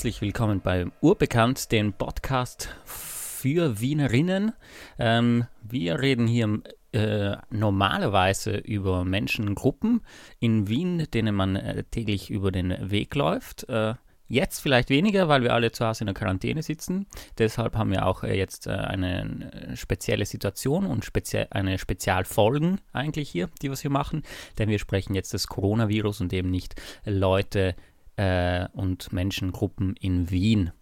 Herzlich willkommen beim Urbekannt, den Podcast für Wienerinnen. Ähm, wir reden hier äh, normalerweise über Menschengruppen in Wien, denen man äh, täglich über den Weg läuft. Äh, Jetzt vielleicht weniger, weil wir alle zu Hause in der Quarantäne sitzen. Deshalb haben wir auch äh, jetzt äh, eine äh, spezielle Situation und spezie eine Spezialfolgen eigentlich hier, die wir hier machen. Denn wir sprechen jetzt das Coronavirus und eben nicht Leute äh, und Menschengruppen in Wien.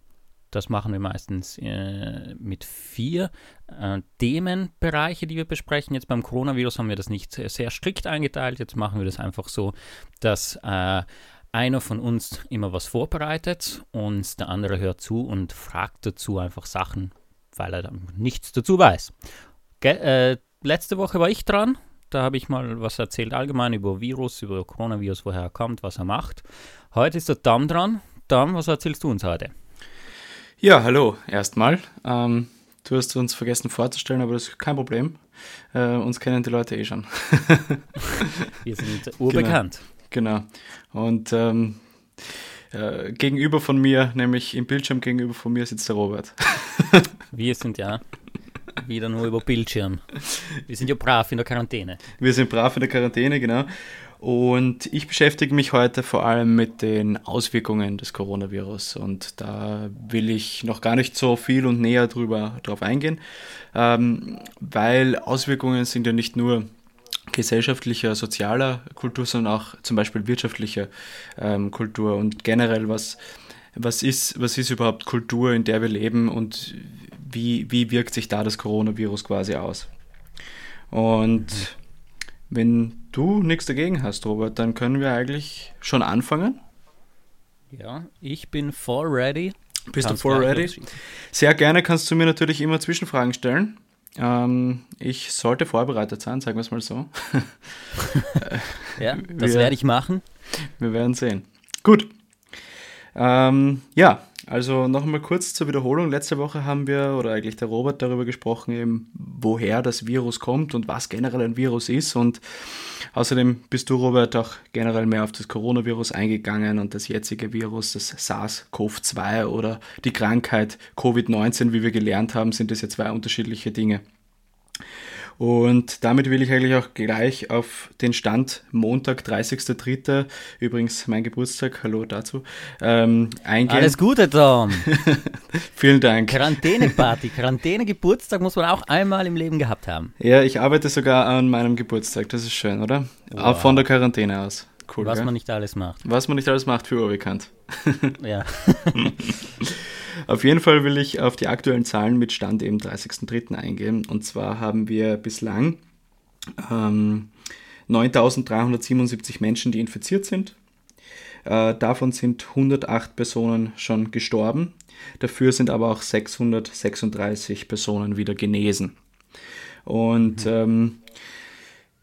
Das machen wir meistens äh, mit vier äh, Themenbereiche, die wir besprechen. Jetzt beim Coronavirus haben wir das nicht sehr, sehr strikt eingeteilt. Jetzt machen wir das einfach so, dass äh, einer von uns immer was vorbereitet und der andere hört zu und fragt dazu einfach Sachen, weil er dann nichts dazu weiß. Ge äh, letzte Woche war ich dran. Da habe ich mal was erzählt allgemein über Virus, über Coronavirus, woher er kommt, was er macht. Heute ist der Dam dran. Dam, was erzählst du uns heute? Ja, hallo, erstmal. Ähm, du hast uns vergessen vorzustellen, aber das ist kein Problem. Äh, uns kennen die Leute eh schon. Wir sind urbekannt. Genau. genau. Und ähm, äh, gegenüber von mir, nämlich im Bildschirm gegenüber von mir, sitzt der Robert. Wir sind ja wieder nur über Bildschirm. Wir sind ja brav in der Quarantäne. Wir sind brav in der Quarantäne, genau. Und ich beschäftige mich heute vor allem mit den Auswirkungen des Coronavirus. Und da will ich noch gar nicht so viel und näher drüber drauf eingehen, ähm, weil Auswirkungen sind ja nicht nur gesellschaftlicher, sozialer Kultur, sondern auch zum Beispiel wirtschaftlicher ähm, Kultur und generell was, was, ist, was ist überhaupt Kultur, in der wir leben und wie, wie wirkt sich da das Coronavirus quasi aus. Und wenn du nichts dagegen hast, Robert, dann können wir eigentlich schon anfangen. Ja, ich bin voll ready. Bist Kannst du voll ready? Sehr gerne kannst du mir natürlich immer Zwischenfragen stellen. Ähm, ich sollte vorbereitet sein, sagen wir es mal so. ja, das werde ich machen. Wir werden sehen. Gut. Ähm, ja, also nochmal kurz zur Wiederholung. Letzte Woche haben wir, oder eigentlich der Robert, darüber gesprochen, eben, woher das Virus kommt und was generell ein Virus ist. Und außerdem bist du, Robert, auch generell mehr auf das Coronavirus eingegangen und das jetzige Virus, das SARS-CoV-2 oder die Krankheit Covid-19, wie wir gelernt haben, sind das ja zwei unterschiedliche Dinge. Und damit will ich eigentlich auch gleich auf den Stand Montag, 30.03., übrigens mein Geburtstag, hallo dazu, ähm, eingehen. Alles Gute, Tom. Vielen Dank. Quarantäneparty, Quarantäne-Geburtstag muss man auch einmal im Leben gehabt haben. Ja, ich arbeite sogar an meinem Geburtstag, das ist schön, oder? Wow. Auch von der Quarantäne aus. Cool, Was gell? man nicht alles macht. Was man nicht alles macht, für bekannt. ja. Auf jeden Fall will ich auf die aktuellen Zahlen mit Stand eben 30.03. eingehen. Und zwar haben wir bislang ähm, 9.377 Menschen, die infiziert sind. Äh, davon sind 108 Personen schon gestorben. Dafür sind aber auch 636 Personen wieder genesen. Und mhm. ähm,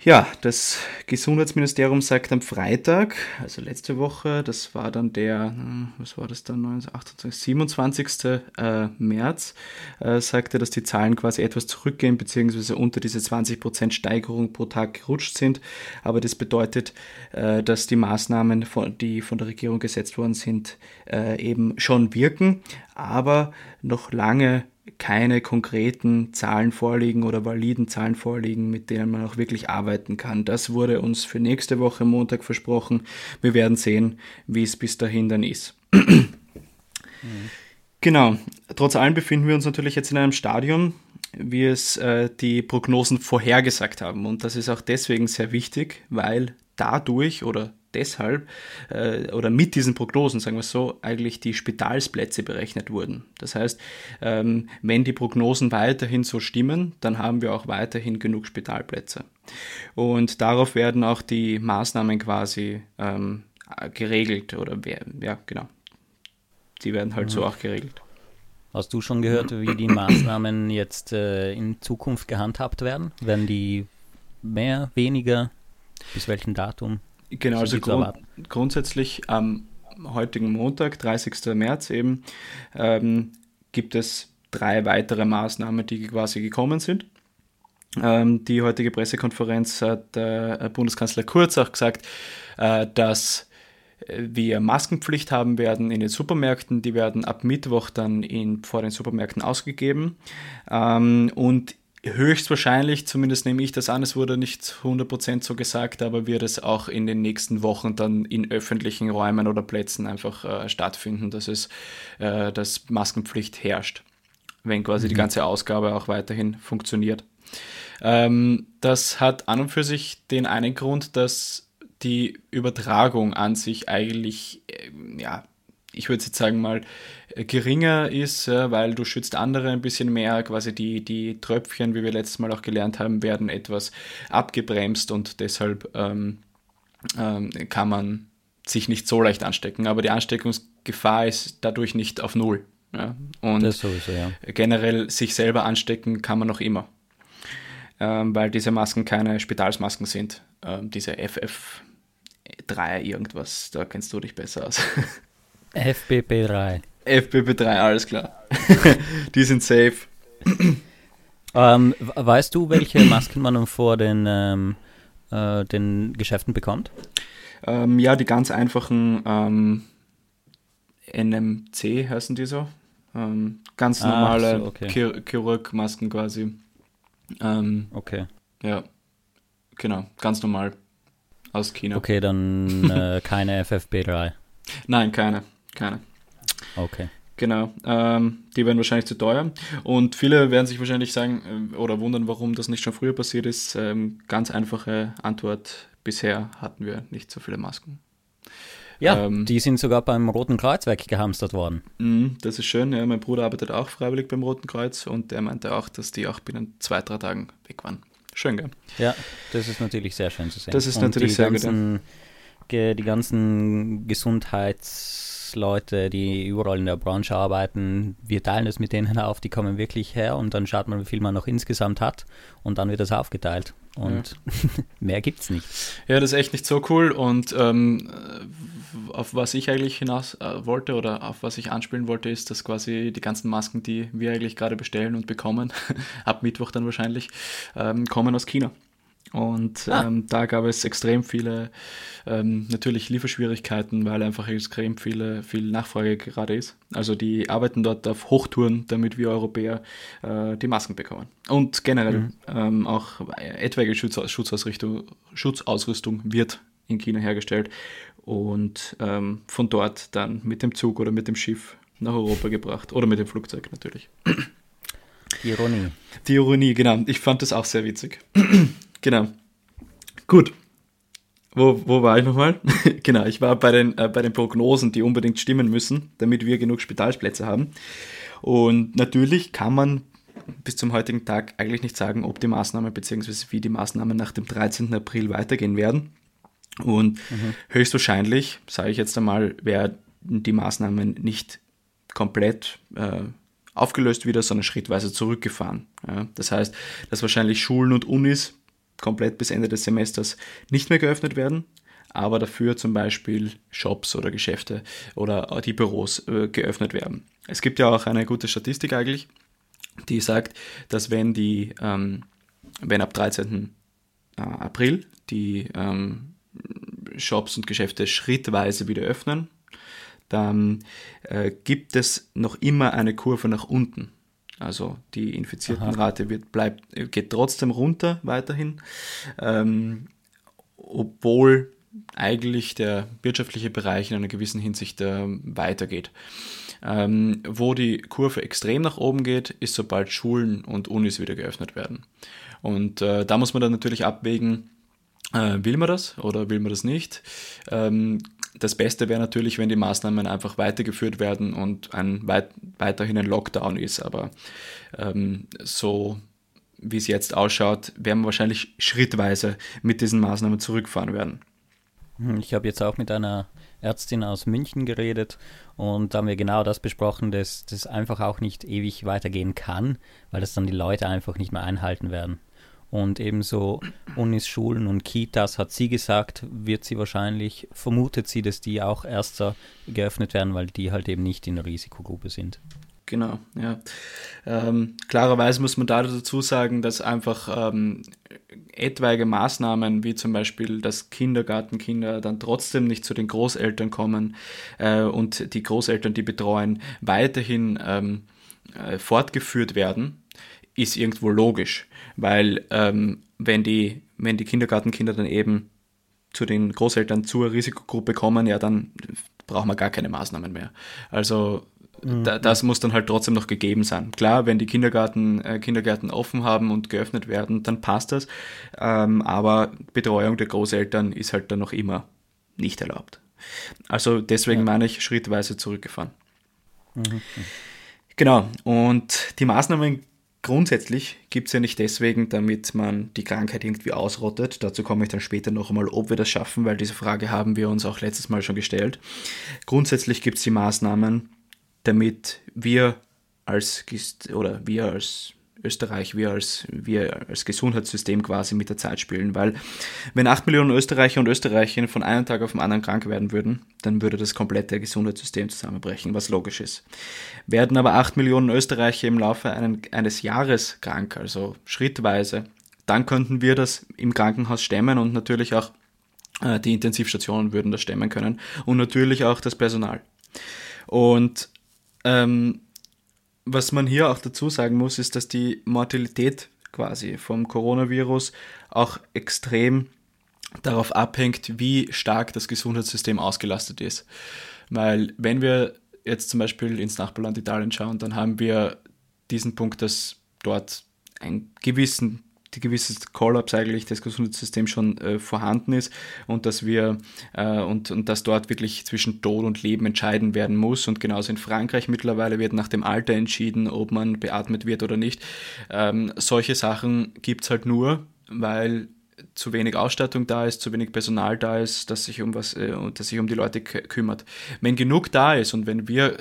ja, das Gesundheitsministerium sagt am Freitag, also letzte Woche, das war dann der, hm, was war das dann, 28, 27. Äh, März, äh, sagte, dass die Zahlen quasi etwas zurückgehen, beziehungsweise unter diese 20% Steigerung pro Tag gerutscht sind. Aber das bedeutet, äh, dass die Maßnahmen, die von der Regierung gesetzt worden sind, äh, eben schon wirken, aber noch lange keine konkreten Zahlen vorliegen oder validen Zahlen vorliegen, mit denen man auch wirklich arbeiten kann. Das wurde uns für nächste Woche Montag versprochen. Wir werden sehen, wie es bis dahin dann ist. mhm. Genau. Trotz allem befinden wir uns natürlich jetzt in einem Stadium, wie es äh, die Prognosen vorhergesagt haben. Und das ist auch deswegen sehr wichtig, weil dadurch oder deshalb äh, oder mit diesen Prognosen, sagen wir so, eigentlich die Spitalsplätze berechnet wurden. Das heißt, ähm, wenn die Prognosen weiterhin so stimmen, dann haben wir auch weiterhin genug Spitalplätze. Und darauf werden auch die Maßnahmen quasi ähm, geregelt oder ja, genau. Die werden halt mhm. so auch geregelt. Hast du schon gehört, wie die Maßnahmen jetzt äh, in Zukunft gehandhabt werden? Werden die mehr, weniger? Bis welchem Datum? Genau, also grund grundsätzlich am heutigen Montag, 30. März eben, ähm, gibt es drei weitere Maßnahmen, die quasi gekommen sind. Ähm, die heutige Pressekonferenz hat äh, Bundeskanzler Kurz auch gesagt, äh, dass wir Maskenpflicht haben werden in den Supermärkten. Die werden ab Mittwoch dann in, vor den Supermärkten ausgegeben. Ähm, und höchstwahrscheinlich, zumindest nehme ich das an, es wurde nicht 100% so gesagt, aber wird es auch in den nächsten Wochen dann in öffentlichen Räumen oder Plätzen einfach äh, stattfinden, dass es, äh, dass Maskenpflicht herrscht, wenn quasi mhm. die ganze Ausgabe auch weiterhin funktioniert. Ähm, das hat an und für sich den einen Grund, dass die Übertragung an sich eigentlich, äh, ja, ich würde jetzt sagen mal, geringer ist, weil du schützt andere ein bisschen mehr. Quasi die, die Tröpfchen, wie wir letztes Mal auch gelernt haben, werden etwas abgebremst und deshalb ähm, ähm, kann man sich nicht so leicht anstecken. Aber die Ansteckungsgefahr ist dadurch nicht auf Null. Ja? Und sowieso, ja. generell sich selber anstecken kann man noch immer. Ähm, weil diese Masken keine Spitalsmasken sind. Ähm, diese FF, 3 irgendwas, da kennst du dich besser aus. FBB3. FBB3, alles klar. Die sind safe. Ähm, weißt du, welche Masken man vor den, ähm, äh, den Geschäften bekommt? Ähm, ja, die ganz einfachen ähm, NMC heißen die so. Ähm, ganz normale so, okay. Chir Chirurgmasken quasi. Ähm, okay. Ja, genau, ganz normal aus China. Okay, dann äh, keine FFB3. Nein, keine. Keine. Okay. Genau, ähm, die werden wahrscheinlich zu teuer. Und viele werden sich wahrscheinlich sagen äh, oder wundern, warum das nicht schon früher passiert ist. Ähm, ganz einfache Antwort: Bisher hatten wir nicht so viele Masken. Ja, ähm, die sind sogar beim Roten Kreuz weggehamstert worden. Mh, das ist schön. Ja, mein Bruder arbeitet auch freiwillig beim Roten Kreuz und der meinte auch, dass die auch binnen zwei, drei Tagen weg waren. Schön, gell? Ja, das ist natürlich sehr schön zu sehen. Das ist Und natürlich sehr gut. Die ganzen Gesundheitsleute, die überall in der Branche arbeiten, wir teilen das mit denen auf, die kommen wirklich her und dann schaut man, wie viel man noch insgesamt hat und dann wird das aufgeteilt. Und ja. mehr gibt es nicht. Ja, das ist echt nicht so cool. Und ähm, auf was ich eigentlich hinaus äh, wollte oder auf was ich anspielen wollte, ist, dass quasi die ganzen Masken, die wir eigentlich gerade bestellen und bekommen, ab Mittwoch dann wahrscheinlich, ähm, kommen aus China. Und ah. ähm, da gab es extrem viele, ähm, natürlich Lieferschwierigkeiten, weil einfach extrem viele, viel Nachfrage gerade ist. Also die arbeiten dort auf Hochtouren, damit wir Europäer äh, die Masken bekommen. Und generell mhm. ähm, auch etwaige Schutz, Schutzausrüstung, Schutzausrüstung wird in China hergestellt und ähm, von dort dann mit dem Zug oder mit dem Schiff nach Europa gebracht. Oder mit dem Flugzeug natürlich. Die Ironie. Die Ironie, genau. Ich fand das auch sehr witzig. Genau. Gut. Wo, wo war ich nochmal? genau, ich war bei den, äh, bei den Prognosen, die unbedingt stimmen müssen, damit wir genug Spitalsplätze haben. Und natürlich kann man bis zum heutigen Tag eigentlich nicht sagen, ob die Maßnahmen bzw. wie die Maßnahmen nach dem 13. April weitergehen werden. Und mhm. höchstwahrscheinlich, sage ich jetzt einmal, werden die Maßnahmen nicht komplett äh, aufgelöst wieder, sondern schrittweise zurückgefahren. Ja, das heißt, dass wahrscheinlich Schulen und Unis komplett bis Ende des Semesters nicht mehr geöffnet werden, aber dafür zum Beispiel Shops oder Geschäfte oder die Büros äh, geöffnet werden. Es gibt ja auch eine gute Statistik eigentlich, die sagt, dass wenn die, ähm, wenn ab 13. Äh, April die ähm, Shops und Geschäfte schrittweise wieder öffnen, dann äh, gibt es noch immer eine Kurve nach unten. Also die Infiziertenrate wird, bleibt, geht trotzdem runter weiterhin, ähm, obwohl eigentlich der wirtschaftliche Bereich in einer gewissen Hinsicht äh, weitergeht. Ähm, wo die Kurve extrem nach oben geht, ist sobald Schulen und Unis wieder geöffnet werden. Und äh, da muss man dann natürlich abwägen, äh, will man das oder will man das nicht? Ähm, das Beste wäre natürlich, wenn die Maßnahmen einfach weitergeführt werden und ein weit, weiterhin ein Lockdown ist. Aber ähm, so wie es jetzt ausschaut, werden wir wahrscheinlich schrittweise mit diesen Maßnahmen zurückfahren werden. Hm, ich habe jetzt auch mit einer Ärztin aus München geredet und da haben wir genau das besprochen, dass das einfach auch nicht ewig weitergehen kann, weil das dann die Leute einfach nicht mehr einhalten werden. Und ebenso Unis, Schulen und Kitas, hat sie gesagt, wird sie wahrscheinlich, vermutet sie, dass die auch erst geöffnet werden, weil die halt eben nicht in der Risikogruppe sind. Genau, ja. Ähm, klarerweise muss man da dazu sagen, dass einfach ähm, etwaige Maßnahmen, wie zum Beispiel, dass Kindergartenkinder dann trotzdem nicht zu den Großeltern kommen äh, und die Großeltern, die betreuen, weiterhin ähm, äh, fortgeführt werden, ist irgendwo logisch, weil ähm, wenn, die, wenn die Kindergartenkinder dann eben zu den Großeltern zur Risikogruppe kommen, ja, dann brauchen wir gar keine Maßnahmen mehr. Also da, das muss dann halt trotzdem noch gegeben sein. Klar, wenn die Kindergarten, äh, Kindergärten offen haben und geöffnet werden, dann passt das. Ähm, aber Betreuung der Großeltern ist halt dann noch immer nicht erlaubt. Also deswegen ja. meine ich schrittweise zurückgefahren. Mhm. Genau, und die Maßnahmen grundsätzlich gibt es ja nicht deswegen, damit man die Krankheit irgendwie ausrottet. Dazu komme ich dann später noch einmal, ob wir das schaffen, weil diese Frage haben wir uns auch letztes Mal schon gestellt. Grundsätzlich gibt es die Maßnahmen, damit wir als oder wir als Österreich, wir als, wir als Gesundheitssystem quasi mit der Zeit spielen, weil wenn 8 Millionen Österreicher und Österreicherinnen von einem Tag auf den anderen krank werden würden, dann würde das komplette Gesundheitssystem zusammenbrechen, was logisch ist. Werden aber 8 Millionen Österreicher im Laufe einen, eines Jahres krank, also schrittweise, dann könnten wir das im Krankenhaus stemmen und natürlich auch äh, die Intensivstationen würden das stemmen können und natürlich auch das Personal. Und ähm, was man hier auch dazu sagen muss, ist, dass die Mortalität quasi vom Coronavirus auch extrem darauf abhängt, wie stark das Gesundheitssystem ausgelastet ist. Weil wenn wir jetzt zum Beispiel ins Nachbarland Italien schauen, dann haben wir diesen Punkt, dass dort einen gewissen die gewisses Kollaps eigentlich des Gesundheitssystems schon äh, vorhanden ist und dass wir äh, und, und dass dort wirklich zwischen Tod und Leben entscheiden werden muss. Und genauso in Frankreich mittlerweile wird nach dem Alter entschieden, ob man beatmet wird oder nicht. Ähm, solche Sachen gibt es halt nur, weil zu wenig Ausstattung da ist, zu wenig Personal da ist, das sich um was, äh, das sich um die Leute kümmert. Wenn genug da ist und wenn wir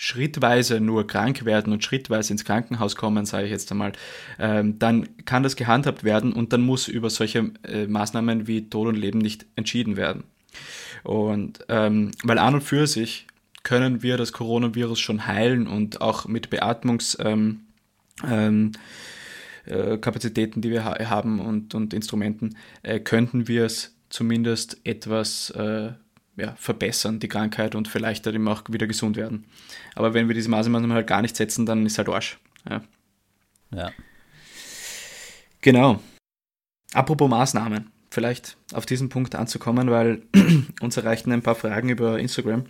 schrittweise nur krank werden und schrittweise ins Krankenhaus kommen, sage ich jetzt einmal, ähm, dann kann das gehandhabt werden und dann muss über solche äh, Maßnahmen wie Tod und Leben nicht entschieden werden. Und ähm, weil an und für sich können wir das Coronavirus schon heilen und auch mit Beatmungskapazitäten, ähm, äh, die wir ha haben und, und Instrumenten, äh, könnten wir es zumindest etwas äh, ja, verbessern, die Krankheit und vielleicht dann eben auch wieder gesund werden. Aber wenn wir diese Maßnahmen halt gar nicht setzen, dann ist halt Arsch. Ja. ja. Genau. Apropos Maßnahmen, vielleicht auf diesen Punkt anzukommen, weil uns erreichten ein paar Fragen über Instagram,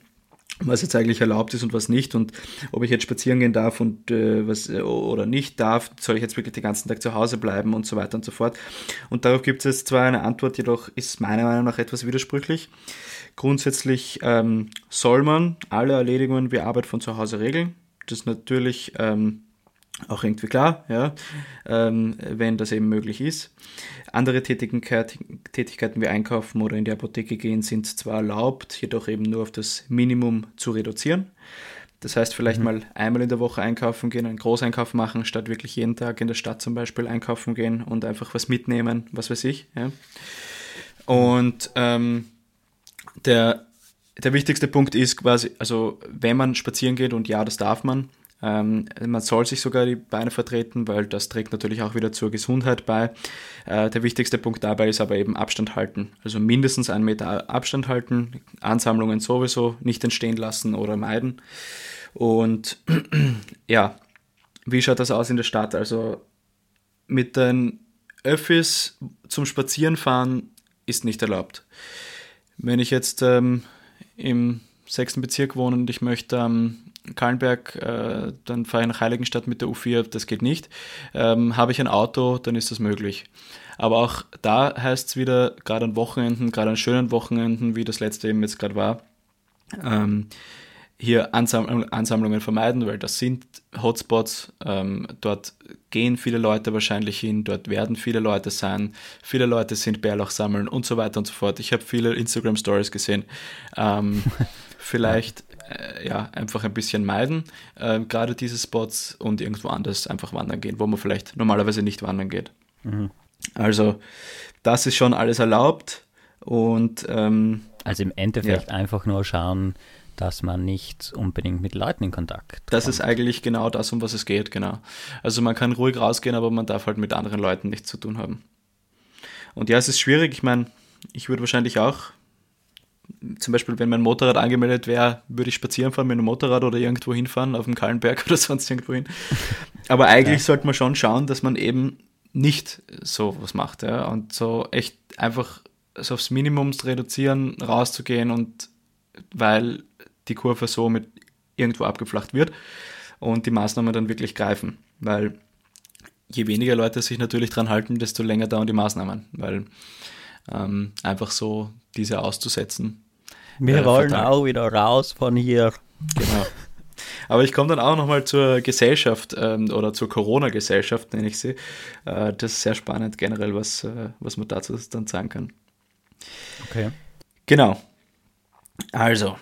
was jetzt eigentlich erlaubt ist und was nicht und ob ich jetzt spazieren gehen darf und äh, was äh, oder nicht darf, soll ich jetzt wirklich den ganzen Tag zu Hause bleiben und so weiter und so fort. Und darauf gibt es jetzt zwar eine Antwort, jedoch ist meiner Meinung nach etwas widersprüchlich. Grundsätzlich ähm, soll man alle Erledigungen wie Arbeit von zu Hause regeln. Das ist natürlich ähm, auch irgendwie klar, ja, ähm, wenn das eben möglich ist. Andere Tätigkeiten wie Einkaufen oder in die Apotheke gehen sind zwar erlaubt, jedoch eben nur auf das Minimum zu reduzieren. Das heißt, vielleicht mhm. mal einmal in der Woche einkaufen gehen, einen Großeinkauf machen, statt wirklich jeden Tag in der Stadt zum Beispiel einkaufen gehen und einfach was mitnehmen, was weiß ich. Ja. Und ähm, der, der wichtigste Punkt ist quasi, also wenn man spazieren geht und ja, das darf man, ähm, man soll sich sogar die Beine vertreten, weil das trägt natürlich auch wieder zur Gesundheit bei. Äh, der wichtigste Punkt dabei ist aber eben Abstand halten. Also mindestens einen Meter Abstand halten, Ansammlungen sowieso nicht entstehen lassen oder meiden. Und ja, wie schaut das aus in der Stadt? Also mit den Öffis zum Spazierenfahren ist nicht erlaubt. Wenn ich jetzt ähm, im sechsten Bezirk wohne und ich möchte am ähm, Kahlenberg, äh, dann fahre ich nach Heiligenstadt mit der U4, das geht nicht. Ähm, Habe ich ein Auto, dann ist das möglich. Aber auch da heißt es wieder, gerade an Wochenenden, gerade an schönen Wochenenden, wie das letzte eben jetzt gerade war, ähm, hier Ansammlung, Ansammlungen vermeiden, weil das sind Hotspots. Ähm, dort gehen viele Leute wahrscheinlich hin, dort werden viele Leute sein. Viele Leute sind Bärlauch sammeln und so weiter und so fort. Ich habe viele Instagram Stories gesehen. Ähm, vielleicht äh, ja einfach ein bisschen meiden, äh, gerade diese Spots und irgendwo anders einfach wandern gehen, wo man vielleicht normalerweise nicht wandern geht. Mhm. Also das ist schon alles erlaubt und ähm, also im Endeffekt ja. einfach nur schauen, dass man nicht unbedingt mit Leuten in Kontakt Das kommt. ist eigentlich genau das, um was es geht, genau. Also man kann ruhig rausgehen, aber man darf halt mit anderen Leuten nichts zu tun haben. Und ja, es ist schwierig. Ich meine, ich würde wahrscheinlich auch, zum Beispiel, wenn mein Motorrad angemeldet wäre, würde ich spazieren fahren mit einem Motorrad oder irgendwo hinfahren, auf dem Kahlenberg oder sonst irgendwo hin. Aber eigentlich Ja. sollte man schon schauen, dass man eben nicht so was macht. Ja? Und so echt einfach so aufs Minimum reduzieren, rauszugehen und weil die Kurve so mit irgendwo abgeflacht wird und die Maßnahmen dann wirklich greifen. Weil je weniger Leute sich natürlich dran halten, desto länger dauern die Maßnahmen. Weil ähm, einfach so diese auszusetzen. Wir äh, wollen fatal. auch wieder raus von hier. Genau. Aber ich komme dann auch nochmal zur Gesellschaft ähm, oder zur Corona-Gesellschaft, nenne ich sie. Äh, das ist sehr spannend generell, was, äh, was man dazu dann sagen kann. Okay. Genau. Also.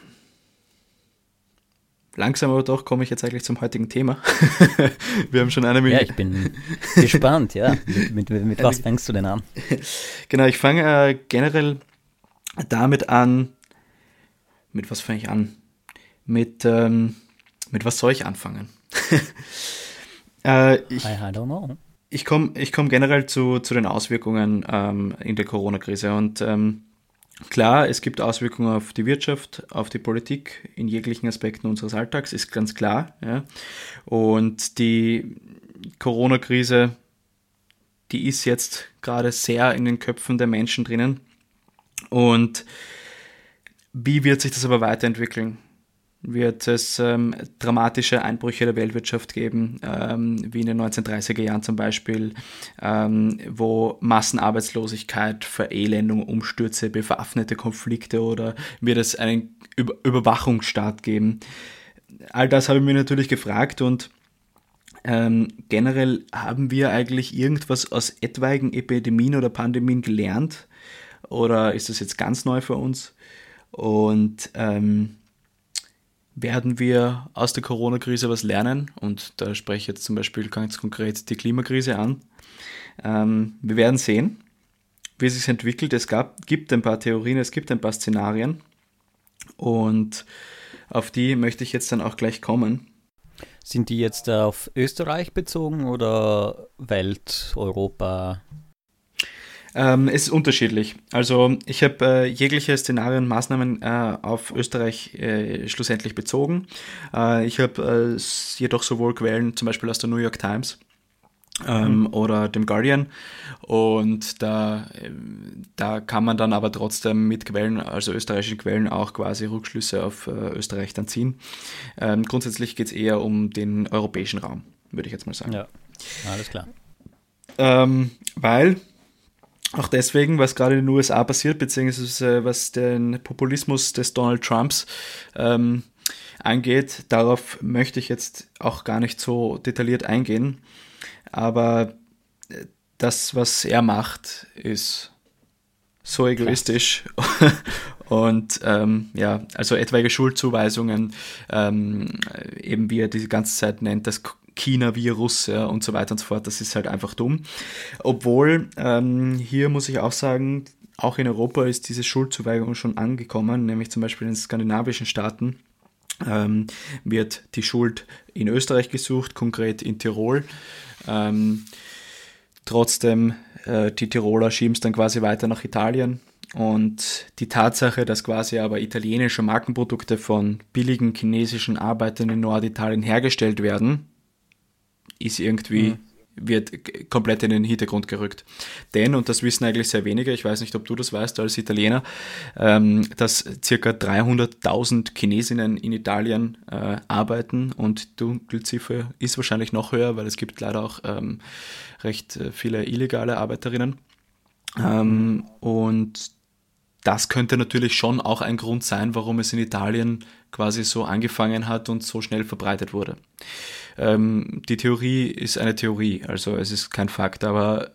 Langsam aber doch komme ich jetzt eigentlich zum heutigen Thema. Wir haben schon eine Ja, Minute. ich bin gespannt, ja. Mit, mit, mit was fängst du denn an? Genau, ich fange äh, generell damit an. Mit was fange ich an? Mit, ähm, mit was soll ich anfangen? äh, ich I, I don't know. ich komme ich komm generell zu, zu den Auswirkungen ähm, in der Corona-Krise. Und ähm, klar, es gibt Auswirkungen auf die Wirtschaft, auf die Politik, in jeglichen Aspekten unseres Alltags, ist ganz klar. Ja. Und die Corona-Krise, die ist jetzt gerade sehr in den Köpfen der Menschen drinnen. Und wie wird sich das aber weiterentwickeln? Wird es ähm, dramatische Einbrüche der Weltwirtschaft geben, ähm, wie in den 1930er Jahren zum Beispiel, ähm, wo Massenarbeitslosigkeit, Verelendung, Umstürze, bewaffnete Konflikte oder wird es einen Über Überwachungsstaat geben? All das habe ich mir natürlich gefragt und ähm, generell haben wir eigentlich irgendwas aus etwaigen Epidemien oder Pandemien gelernt? Oder ist das jetzt ganz neu für uns? Und ähm, werden wir aus der Corona-Krise was lernen? Und da spreche ich jetzt zum Beispiel ganz konkret die Klimakrise an. Ähm, wir werden sehen, wie es sich entwickelt. Es gab, gibt ein paar Theorien, es gibt ein paar Szenarien. Und auf die möchte ich jetzt dann auch gleich kommen. Sind die jetzt auf Österreich bezogen oder Welt, Europa? Ähm, es ist unterschiedlich. Also ich habe äh, jegliche Szenarien und Maßnahmen äh, auf Österreich äh, schlussendlich bezogen. Äh, ich habe äh, jedoch sowohl Quellen, zum Beispiel aus der New York Times ähm, oder dem Guardian. Und da, ähm, da kann man dann aber trotzdem mit Quellen, also österreichischen Quellen, auch quasi Rückschlüsse auf äh, Österreich dann ziehen. Ähm, grundsätzlich geht es eher um den europäischen Raum, würde ich jetzt mal sagen. Ja, alles klar. Ähm, weil auch deswegen, was gerade in den USA passiert, beziehungsweise was den Populismus des Donald Trumps ähm, angeht, darauf möchte ich jetzt auch gar nicht so detailliert eingehen. Aber äh, das, was er macht, ist so egoistisch. Und ähm, ja, also etwaige Schuldzuweisungen, ähm, eben wie er die ganze Zeit nennt, das China-Virus ja, und so weiter und so fort, das ist halt einfach dumm. Obwohl, ähm, hier muss ich auch sagen, auch in Europa ist diese Schuldzuweigung schon angekommen, nämlich zum Beispiel in den skandinavischen Staaten ähm, wird die Schuld in Österreich gesucht, konkret in Tirol. Ähm, trotzdem, äh, die Tiroler schieben es dann quasi weiter nach Italien. Und die Tatsache, dass quasi aber italienische Markenprodukte von billigen chinesischen Arbeitern in Norditalien hergestellt werden, ist irgendwie, wird k- komplett in den Hintergrund gerückt. Denn, und das wissen eigentlich sehr wenige, ich weiß nicht, ob du das weißt als Italiener, ähm, dass circa 300.000 Chinesinnen in Italien äh, arbeiten und die Dunkelziffer ist wahrscheinlich noch höher, weil es gibt leider auch ähm, recht äh, viele illegale Arbeiterinnen. Ähm, und das könnte natürlich schon auch ein Grund sein, warum es in Italien quasi so angefangen hat und so schnell verbreitet wurde. Ähm, die Theorie ist eine Theorie, also es ist kein Fakt, aber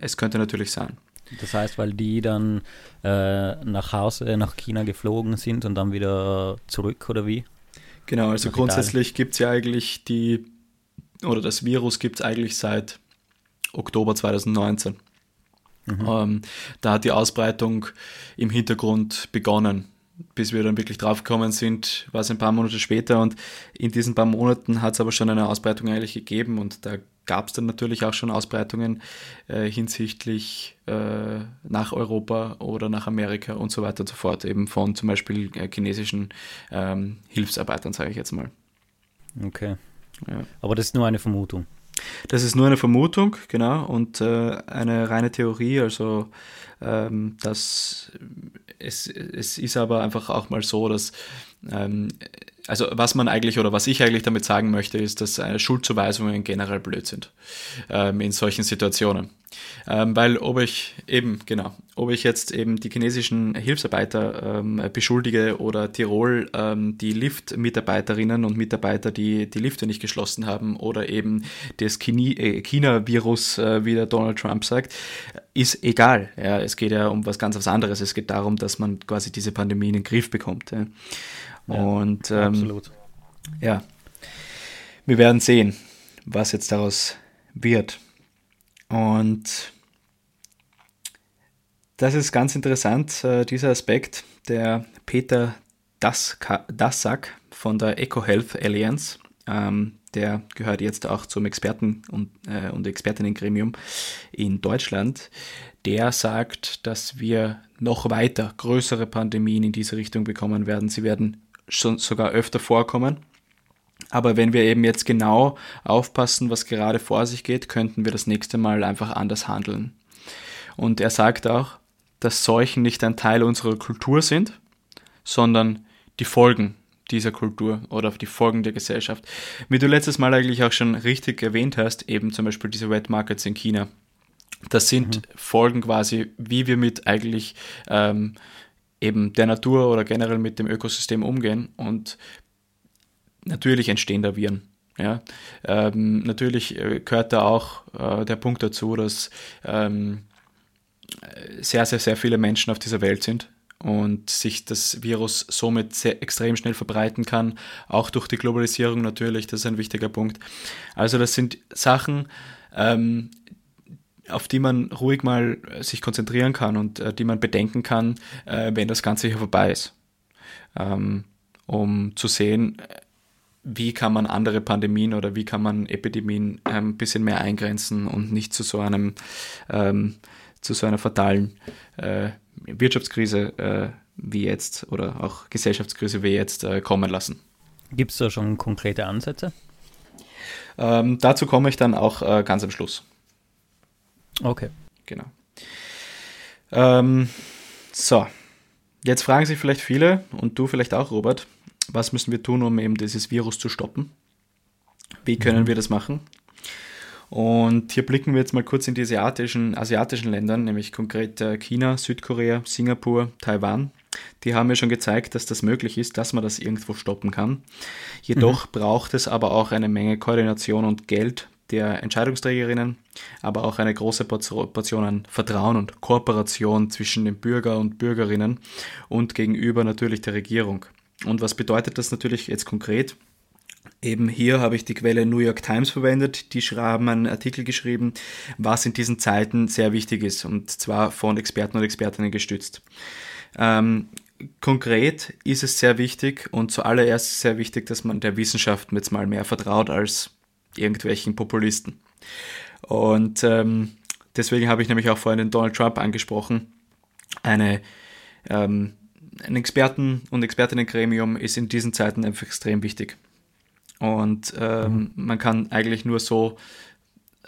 es könnte natürlich sein. Das heißt, weil die dann äh, nach Hause, nach China geflogen sind und dann wieder zurück oder wie? Genau, also Nach grundsätzlich gibt es ja eigentlich die, oder das Virus gibt es eigentlich seit Oktober 2019. Ähm, da hat die Ausbreitung im Hintergrund begonnen. Bis wir dann wirklich draufgekommen sind, war es ein paar Monate später und in diesen paar Monaten hat es aber schon eine Ausbreitung eigentlich gegeben und da gab es dann natürlich auch schon Ausbreitungen äh, hinsichtlich äh, nach Europa oder nach Amerika und so weiter und so fort, eben von zum Beispiel äh, chinesischen ähm, Hilfsarbeitern, sage ich jetzt mal. Okay. Ja. Aber das ist nur eine Vermutung. Das ist nur eine Vermutung, genau, und äh, eine reine Theorie, also ähm, dass es, es ist aber einfach auch mal so, dass ähm, also was man eigentlich oder was ich eigentlich damit sagen möchte, ist, dass äh, Schuldzuweisungen generell blöd sind ähm, in solchen Situationen. Ähm, weil ob ich eben, genau, ob ich jetzt eben die chinesischen Hilfsarbeiter ähm, beschuldige oder Tirol ähm, die Lift-Mitarbeiterinnen und Mitarbeiter, die die Lifte nicht geschlossen haben oder eben das äh, China-Virus, äh, wie der Donald Trump sagt, ist egal. Ja, es geht ja um was ganz was anderes. Es geht darum, dass man quasi diese Pandemie in den Griff bekommt. Ja. Ja, und ähm, absolut. Ja, wir werden sehen, was jetzt daraus wird. Und das ist ganz interessant, äh, dieser Aspekt. Der Peter Dassack von der EcoHealth Alliance, ähm, der gehört jetzt auch zum Experten- und, äh, und Expertinnengremium in Deutschland, der sagt, dass wir noch weiter größere Pandemien in diese Richtung bekommen werden. Sie werden schon sogar öfter vorkommen. Aber wenn wir eben jetzt genau aufpassen, was gerade vor sich geht, könnten wir das nächste Mal einfach anders handeln. Und er sagt auch, dass Seuchen nicht ein Teil unserer Kultur sind, sondern die Folgen dieser Kultur oder die Folgen der Gesellschaft. Wie du letztes Mal eigentlich auch schon richtig erwähnt hast, eben zum Beispiel diese Wet Markets in China. Das sind mhm. Folgen quasi, wie wir mit eigentlich ähm, eben der Natur oder generell mit dem Ökosystem umgehen und natürlich entstehen da Viren. Ja, ähm, natürlich äh, gehört da auch äh, der Punkt dazu, dass ähm, sehr, sehr, sehr viele Menschen auf dieser Welt sind und sich das Virus somit sehr extrem schnell verbreiten kann, auch durch die Globalisierung natürlich, das ist ein wichtiger Punkt. Also das sind Sachen, ähm, auf die man ruhig mal äh, sich konzentrieren kann und äh, die man bedenken kann, äh, wenn das Ganze hier vorbei ist. Ähm, um zu sehen, wie kann man andere Pandemien oder wie kann man Epidemien ein bisschen mehr eingrenzen und nicht zu so einem ähm, zu so einer fatalen äh, Wirtschaftskrise äh, wie jetzt oder auch Gesellschaftskrise wie jetzt äh, kommen lassen. Gibt es da schon konkrete Ansätze? Ähm, dazu komme ich dann auch äh, ganz am Schluss. Okay. Genau. Ähm, so, jetzt fragen sich vielleicht viele und du vielleicht auch, Robert, was müssen wir tun, um eben dieses Virus zu stoppen? Wie können mhm. wir das machen? Und hier blicken wir jetzt mal kurz in die asiatischen, asiatischen Länder, nämlich konkret äh, China, Südkorea, Singapur, Taiwan. Die haben ja schon gezeigt, dass das möglich ist, dass man das irgendwo stoppen kann. Jedoch mhm. braucht es aber auch eine Menge Koordination und Geld der Entscheidungsträgerinnen, aber auch eine große Portion an Vertrauen und Kooperation zwischen den Bürger und Bürgerinnen und gegenüber natürlich der Regierung. Und was bedeutet das natürlich jetzt konkret? Eben hier habe ich die Quelle New York Times verwendet. Die haben einen Artikel geschrieben, was in diesen Zeiten sehr wichtig ist, und zwar von Experten und Expertinnen gestützt. Ähm, konkret ist es sehr wichtig und zuallererst sehr wichtig, dass man der Wissenschaft jetzt mal mehr vertraut als irgendwelchen Populisten. Und ähm, deswegen habe ich nämlich auch vorhin den Donald Trump angesprochen. Eine, ähm, ein Experten- und Expertinnengremium ist in diesen Zeiten einfach extrem wichtig. Und ähm, mhm. man kann eigentlich nur so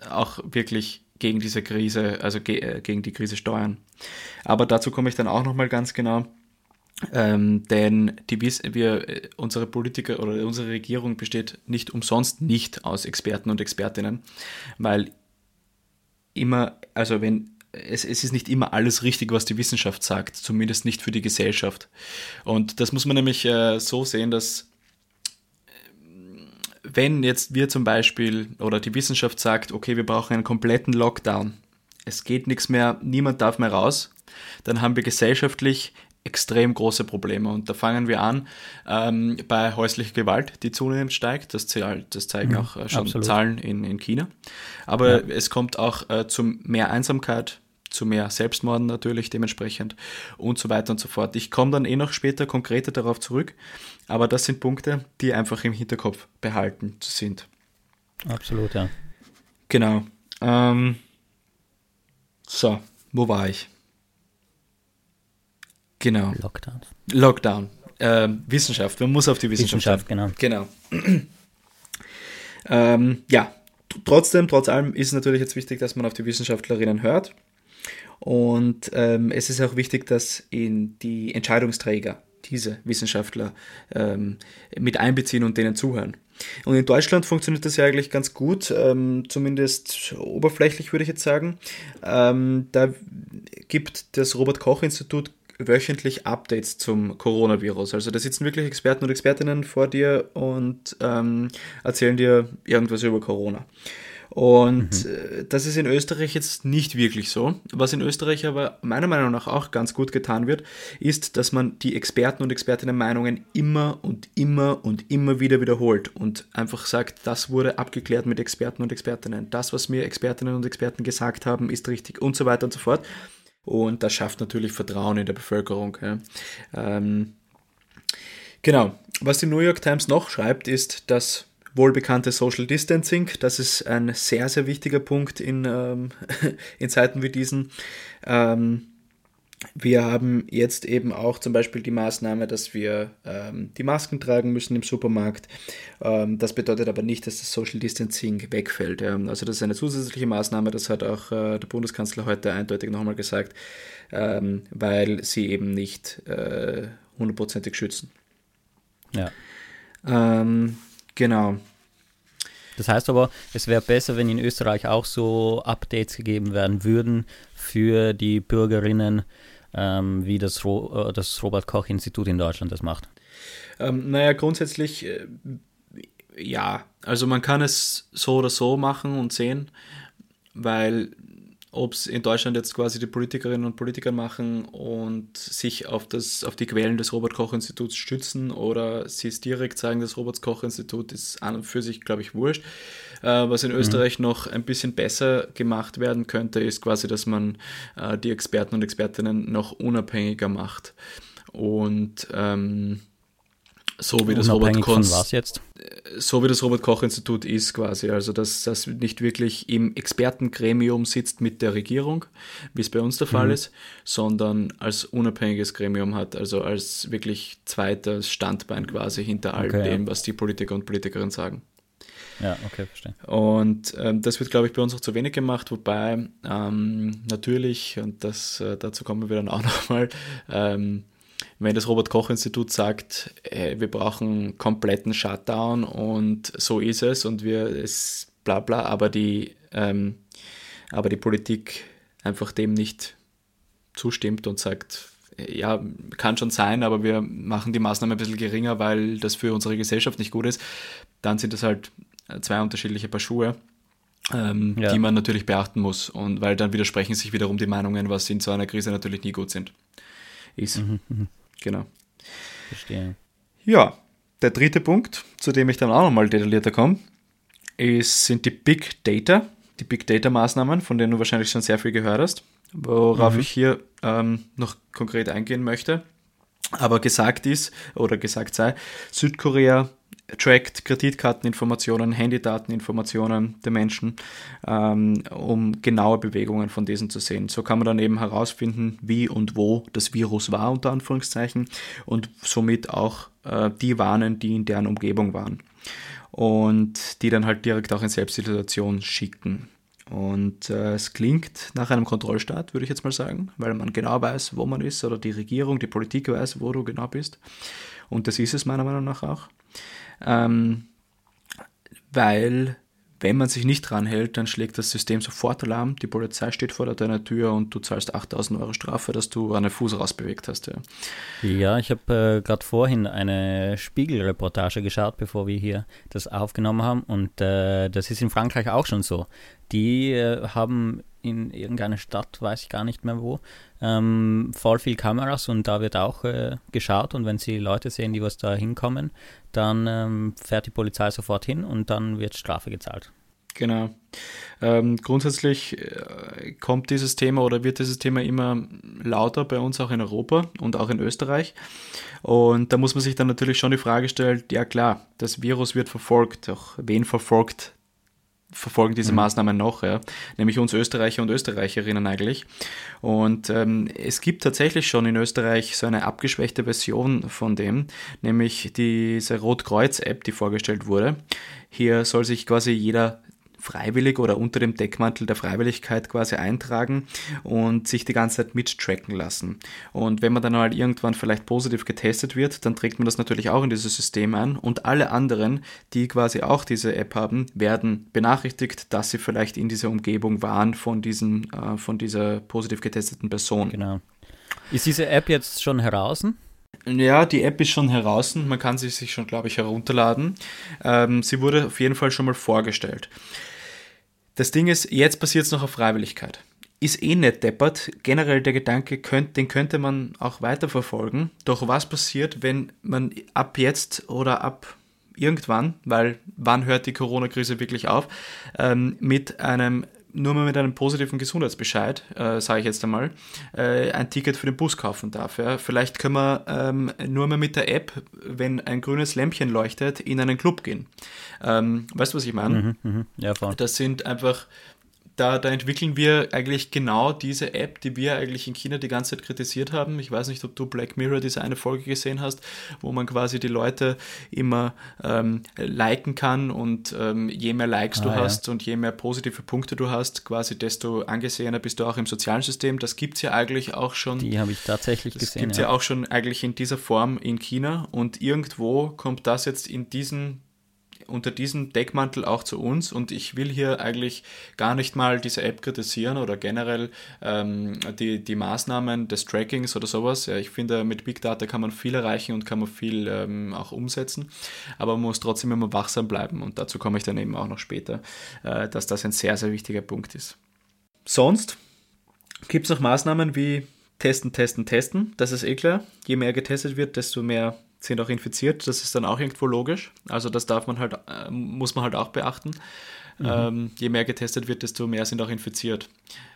auch wirklich gegen diese Krise, also ge äh, gegen die Krise steuern. Aber dazu komme ich dann auch nochmal ganz genau. Ähm, denn die, wir, äh, unsere Politiker oder unsere Regierung besteht nicht umsonst nicht aus Experten und Expertinnen, weil immer, also wenn es, es ist nicht immer alles richtig, was die Wissenschaft sagt, zumindest nicht für die Gesellschaft. Und das muss man nämlich äh, so sehen, dass äh, wenn jetzt wir zum Beispiel oder die Wissenschaft sagt, okay, wir brauchen einen kompletten Lockdown, es geht nichts mehr, niemand darf mehr raus, dann haben wir gesellschaftlich extrem große Probleme. Und da fangen wir an ähm, bei häuslicher Gewalt, die zunehmend steigt. Das, das zeigen mhm, auch äh, schon absolut. Zahlen in, in China. Aber ja. es kommt auch äh, zu mehr Einsamkeit, zu mehr Selbstmorden natürlich dementsprechend und so weiter und so fort. Ich komme dann eh noch später konkreter darauf zurück, aber das sind Punkte, die einfach im Hinterkopf behalten sind. Absolut, ja. Genau. Ähm, so, wo war ich? Genau. Lockdown. Lockdown. Ähm, Wissenschaft. Man muss auf die Wissenschaft. Wissenschaft, genau. Genau. ähm, ja, trotzdem, trotz allem ist es natürlich jetzt wichtig, dass man auf die Wissenschaftlerinnen hört. Und ähm, es ist auch wichtig, dass in die Entscheidungsträger diese Wissenschaftler ähm, mit einbeziehen und denen zuhören. Und in Deutschland funktioniert das ja eigentlich ganz gut, ähm, zumindest oberflächlich würde ich jetzt sagen. Ähm, da gibt das Robert Koch Institut wöchentlich Updates zum Coronavirus. Also da sitzen wirklich Experten und Expertinnen vor dir und ähm, erzählen dir irgendwas über Corona. Und äh, das ist in Österreich jetzt nicht wirklich so. Was in Österreich aber meiner Meinung nach auch ganz gut getan wird, ist, dass man die Experten und Expertinnen Meinungen immer und immer und immer wieder wiederholt und einfach sagt, das wurde abgeklärt mit Experten und Expertinnen. Das, was mir Expertinnen und Experten gesagt haben, ist richtig und so weiter und so fort. Und das schafft natürlich Vertrauen in der Bevölkerung. Ja. Ähm, genau. Was die New York Times noch schreibt, ist das wohlbekannte Social Distancing. Das ist ein sehr, sehr wichtiger Punkt in, ähm, in Zeiten wie diesen. Ähm, wir haben jetzt eben auch zum Beispiel die Maßnahme, dass wir ähm, die Masken tragen müssen im Supermarkt. Ähm, das bedeutet aber nicht, dass das Social Distancing wegfällt. Ja. Also das ist eine zusätzliche Maßnahme, das hat auch äh, der Bundeskanzler heute eindeutig nochmal gesagt, ähm, weil sie eben nicht äh, hundertprozentig schützen. Ja. Ähm, genau. Das heißt aber, es wäre besser, wenn in Österreich auch so Updates gegeben werden würden für die Bürgerinnen, ähm, wie das, Ro äh, das Robert Koch Institut in Deutschland das macht. Ähm, naja, grundsätzlich äh, ja. Also man kann es so oder so machen und sehen, weil ob es in Deutschland jetzt quasi die Politikerinnen und Politiker machen und sich auf, das, auf die Quellen des Robert-Koch-Instituts stützen oder sie es direkt sagen, das Robert-Koch-Institut ist an und für sich, glaube ich, wurscht. Äh, was in Österreich noch ein bisschen besser gemacht werden könnte, ist quasi, dass man äh, die Experten und Expertinnen noch unabhängiger macht. Und ähm, so wie das Robert Koch jetzt? so wie das Robert Koch Institut ist quasi, also dass das nicht wirklich im Expertengremium sitzt mit der Regierung, wie es bei uns der Fall ist, sondern als unabhängiges Gremium hat, also als wirklich zweites Standbein quasi hinter all Okay, ja. dem, was die Politiker und Politikerinnen sagen. Ja, okay, verstehe. Und ähm, das wird, glaube ich, bei uns auch zu wenig gemacht, wobei ähm, natürlich, und das, äh, dazu kommen wir dann auch nochmal, ähm, wenn das Robert-Koch-Institut sagt, äh, wir brauchen kompletten Shutdown und so ist es und wir es bla bla, aber die, ähm, aber die Politik einfach dem nicht zustimmt und sagt, äh, ja, kann schon sein, aber wir machen die Maßnahme ein bisschen geringer, weil das für unsere Gesellschaft nicht gut ist, dann sind das halt zwei unterschiedliche Paar Schuhe, ähm, Ja. die man natürlich beachten muss. Und weil dann widersprechen sich wiederum die Meinungen, was in so einer Krise natürlich nie gut sind. Ist. Genau. Verstehe. Ja, der dritte Punkt, zu dem ich dann auch nochmal detaillierter komme, ist, sind die Big Data, die Big Data Maßnahmen, von denen du wahrscheinlich schon sehr viel gehört hast, worauf ich hier ähm, noch konkret eingehen möchte. Aber gesagt ist, oder gesagt sei, Südkorea trackt Kreditkarteninformationen, Handydateninformationen der Menschen, ähm, um genaue Bewegungen von diesen zu sehen. So kann man dann eben herausfinden, wie und wo das Virus war, unter Anführungszeichen, und somit auch äh, die warnen, die in deren Umgebung waren. Und die dann halt direkt auch in Selbstisolation schicken. Und äh, es klingt nach einem Kontrollstaat, würde ich jetzt mal sagen, weil man genau weiß, wo man ist, oder die Regierung, die Politik weiß, wo du genau bist. Und das ist es meiner Meinung nach auch. Ähm, weil, wenn man sich nicht dran hält, dann schlägt das System sofort Alarm, die Polizei steht vor deiner Tür und du zahlst 8000 Euro Strafe, dass du einen Fuß rausbewegt hast. Ja. Ja, ich habe äh, gerade vorhin eine Spiegelreportage geschaut, bevor wir hier das aufgenommen haben. Und äh, das ist in Frankreich auch schon so. Die äh, haben in irgendeiner Stadt, weiß ich gar nicht mehr wo, ähm, voll viel Kameras und da wird auch äh, geschaut. Und wenn sie Leute sehen, die was da hinkommen, dann ähm, fährt die Polizei sofort hin und dann wird Strafe gezahlt. Genau. Ähm, grundsätzlich äh, kommt dieses Thema oder wird dieses Thema immer lauter bei uns auch in Europa und auch in Österreich. Und da muss man sich dann natürlich schon die Frage stellen, ja klar, das Virus wird verfolgt, doch wen verfolgt verfolgen diese mhm. Maßnahmen noch, ja? nämlich uns Österreicher und Österreicherinnen eigentlich. Und ähm, es gibt tatsächlich schon in Österreich so eine abgeschwächte Version von dem, nämlich diese Rotkreuz-App, die vorgestellt wurde. Hier soll sich quasi jeder freiwillig oder unter dem Deckmantel der Freiwilligkeit quasi eintragen und sich die ganze Zeit mittracken lassen. Und wenn man dann halt irgendwann vielleicht positiv getestet wird, dann trägt man das natürlich auch in dieses System ein und alle anderen, die quasi auch diese App haben, werden benachrichtigt, dass sie vielleicht in dieser Umgebung waren von, diesen, äh, von dieser positiv getesteten Person. Genau. Ist diese App jetzt schon heraus? Ja, die App ist schon heraus. Man kann sie sich schon, glaube ich, herunterladen. Ähm, sie wurde auf jeden Fall schon mal vorgestellt. Das Ding ist, jetzt passiert es noch auf Freiwilligkeit. Ist eh nicht deppert. Generell der Gedanke, könnt, den könnte man auch weiterverfolgen. Doch was passiert, wenn man ab jetzt oder ab irgendwann, weil wann hört die Corona-Krise wirklich auf, ähm, mit einem nur mal mit einem positiven Gesundheitsbescheid, äh, sage ich jetzt einmal, äh, ein Ticket für den Bus kaufen darf. Ja? Vielleicht können wir ähm, nur mal mit der App, wenn ein grünes Lämpchen leuchtet, in einen Club gehen. Ähm, weißt du, was ich meine? Mhm, mh. Ja, voll. Das sind einfach da, da entwickeln wir eigentlich genau diese App, die wir eigentlich in China die ganze Zeit kritisiert haben. Ich weiß nicht, ob du Black Mirror diese eine Folge gesehen hast, wo man quasi die Leute immer ähm, liken kann und ähm, je mehr Likes ah, du ja. hast und je mehr positive Punkte du hast, quasi desto angesehener bist du auch im sozialen System. Das gibt es ja eigentlich auch schon. Die habe ich tatsächlich das gesehen. Das gibt es ja. ja auch schon eigentlich in dieser Form in China und irgendwo kommt das jetzt in diesen unter diesem Deckmantel auch zu uns und ich will hier eigentlich gar nicht mal diese App kritisieren oder generell ähm, die, die Maßnahmen des Trackings oder sowas. Ja, ich finde, mit Big Data kann man viel erreichen und kann man viel ähm, auch umsetzen, aber man muss trotzdem immer wachsam bleiben und dazu komme ich dann eben auch noch später, äh, dass das ein sehr, sehr wichtiger Punkt ist. Sonst gibt es noch Maßnahmen wie Testen, Testen, Testen. Das ist eh klar. Je mehr getestet wird, desto mehr sind auch infiziert. Das ist dann auch irgendwo logisch. Also das darf man halt, äh, muss man halt auch beachten. Mhm. Ähm, je mehr getestet wird, desto mehr sind auch infiziert.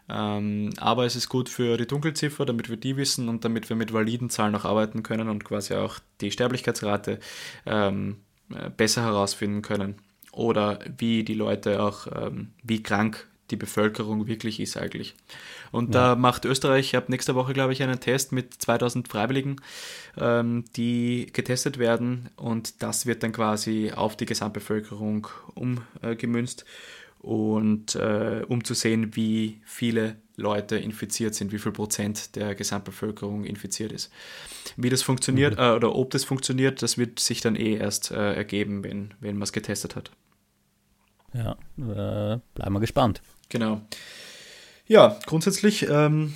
Ähm, aber es ist gut für die Dunkelziffer, damit wir die wissen und damit wir mit validen Zahlen auch arbeiten können und quasi auch die Sterblichkeitsrate ähm, äh, besser herausfinden können. Oder wie die Leute auch, ähm, wie krank die Bevölkerung wirklich ist eigentlich. Und ja. da macht Österreich, ich habe nächste Woche, glaube ich, einen Test mit 2000 Freiwilligen, ähm, die getestet werden und das wird dann quasi auf die Gesamtbevölkerung umgemünzt und äh, um zu sehen, wie viele Leute infiziert sind, wie viel Prozent der Gesamtbevölkerung infiziert ist. Wie das funktioniert mhm. äh, oder ob das funktioniert, das wird sich dann eh erst äh, ergeben, wenn, wenn man es getestet hat. Ja, äh, bleiben wir gespannt. Genau. Ja, grundsätzlich ähm,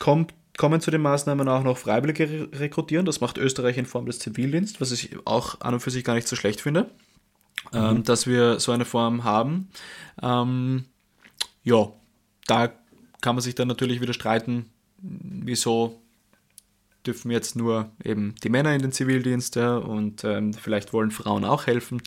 kommt, kommen zu den Maßnahmen auch noch Freiwillige rekrutieren. Das macht Österreich in Form des Zivildienst, was ich auch an und für sich gar nicht so schlecht finde, ähm, mhm. ähm, dass wir so eine Form haben. Ähm, ja, da kann man sich dann natürlich wieder streiten, wieso dürfen jetzt nur eben die Männer in den Zivildienst ja, und ähm, vielleicht wollen Frauen auch helfen.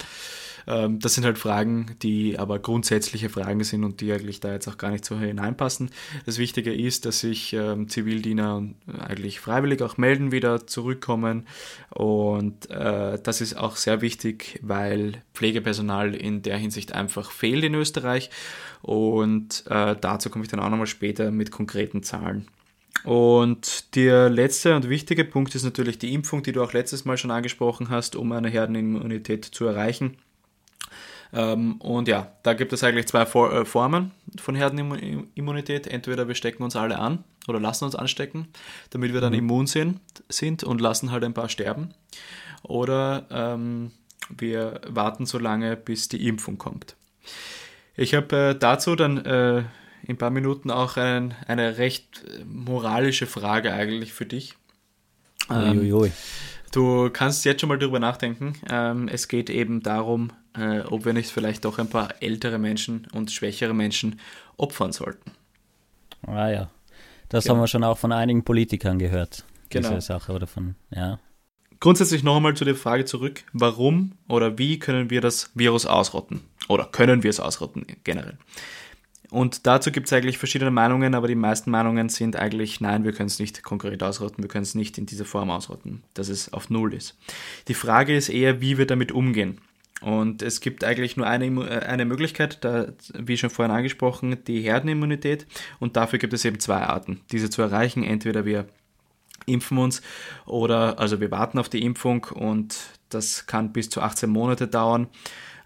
Ähm, das sind halt Fragen, die aber grundsätzliche Fragen sind und die eigentlich da jetzt auch gar nicht so hineinpassen. Das Wichtige ist, dass sich ähm, Zivildiener eigentlich freiwillig auch melden, wieder zurückkommen und äh, das ist auch sehr wichtig, weil Pflegepersonal in der Hinsicht einfach fehlt in Österreich und äh, dazu komme ich dann auch nochmal später mit konkreten Zahlen. Und der letzte und wichtige Punkt ist natürlich die Impfung, die du auch letztes Mal schon angesprochen hast, um eine Herdenimmunität zu erreichen. Ähm, und ja, da gibt es eigentlich zwei äh, Formen von Herdenimmunität. Entweder wir stecken uns alle an oder lassen uns anstecken, damit wir dann mhm. immun sind, sind und lassen halt ein paar sterben. Oder ähm, wir warten so lange, bis die Impfung kommt. Ich habe äh, dazu dann äh, in ein paar Minuten auch ein, eine recht moralische Frage eigentlich für dich. Ähm, Uiuiui. Du kannst jetzt schon mal darüber nachdenken. Ähm, es geht eben darum, äh, ob wir nicht vielleicht doch ein paar ältere Menschen und schwächere Menschen opfern sollten. Ah ja, das genau. haben wir schon auch von einigen Politikern gehört. Genau. Diese Sache oder von, ja. grundsätzlich noch einmal zu der Frage zurück, warum oder wie können wir das Virus ausrotten? Oder können wir es ausrotten generell? Und dazu gibt es eigentlich verschiedene Meinungen, aber die meisten Meinungen sind eigentlich, nein, wir können es nicht konkret ausrotten, wir können es nicht in dieser Form ausrotten, dass es auf Null ist. Die Frage ist eher, wie wir damit umgehen. Und es gibt eigentlich nur eine, äh, eine Möglichkeit, da, wie schon vorhin angesprochen, die Herdenimmunität. Und dafür gibt es eben zwei Arten, diese zu erreichen. Entweder wir impfen uns oder, also wir warten auf die Impfung und das kann bis zu 18 Monate dauern.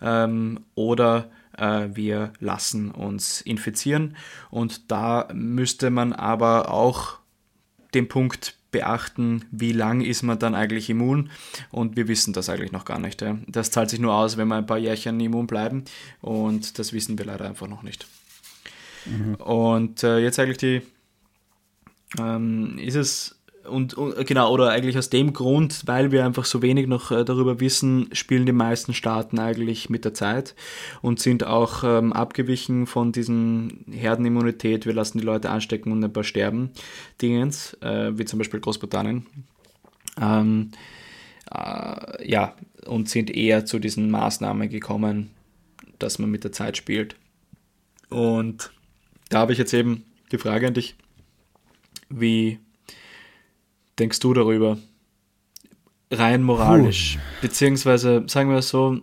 Ähm, oder wir lassen uns infizieren. Und da müsste man aber auch den Punkt beachten, wie lang ist man dann eigentlich immun und wir wissen das eigentlich noch gar nicht. Ja. Das zahlt sich nur aus, wenn wir ein paar Jährchen immun bleiben und das wissen wir leider einfach noch nicht. Mhm. Und äh, jetzt eigentlich die, ähm, ist es und, und, genau, oder eigentlich aus dem Grund, weil wir einfach so wenig noch äh, darüber wissen, spielen die meisten Staaten eigentlich mit der Zeit und sind auch ähm, abgewichen von diesen Herdenimmunität, wir lassen die Leute anstecken und ein paar sterben, Dingens, äh, wie zum Beispiel Großbritannien. Ähm, äh, ja, und sind eher zu diesen Maßnahmen gekommen, dass man mit der Zeit spielt. Und da habe ich jetzt eben die Frage an dich, wie denkst du darüber? Rein moralisch. Puh. Beziehungsweise, sagen wir es so,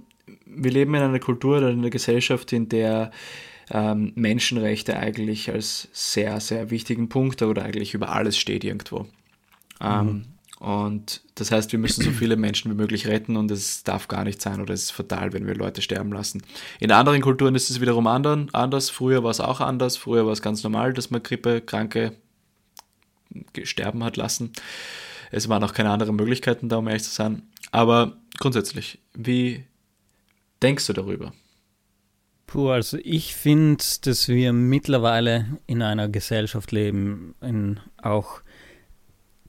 wir leben in einer Kultur oder in einer Gesellschaft, in der ähm, Menschenrechte eigentlich als sehr, sehr wichtigen Punkt oder eigentlich über alles steht irgendwo. Ähm, mhm. Und das heißt, wir müssen so viele Menschen wie möglich retten und es darf gar nicht sein oder es ist fatal, wenn wir Leute sterben lassen. In anderen Kulturen ist es wiederum anders. Früher war es auch anders. Früher war es ganz normal, dass man Grippekranke sterben hat lassen. Es waren auch keine anderen Möglichkeiten da, um ehrlich zu sein. Aber grundsätzlich, wie denkst du darüber? Puh, also ich finde, dass wir mittlerweile in einer Gesellschaft leben, in auch,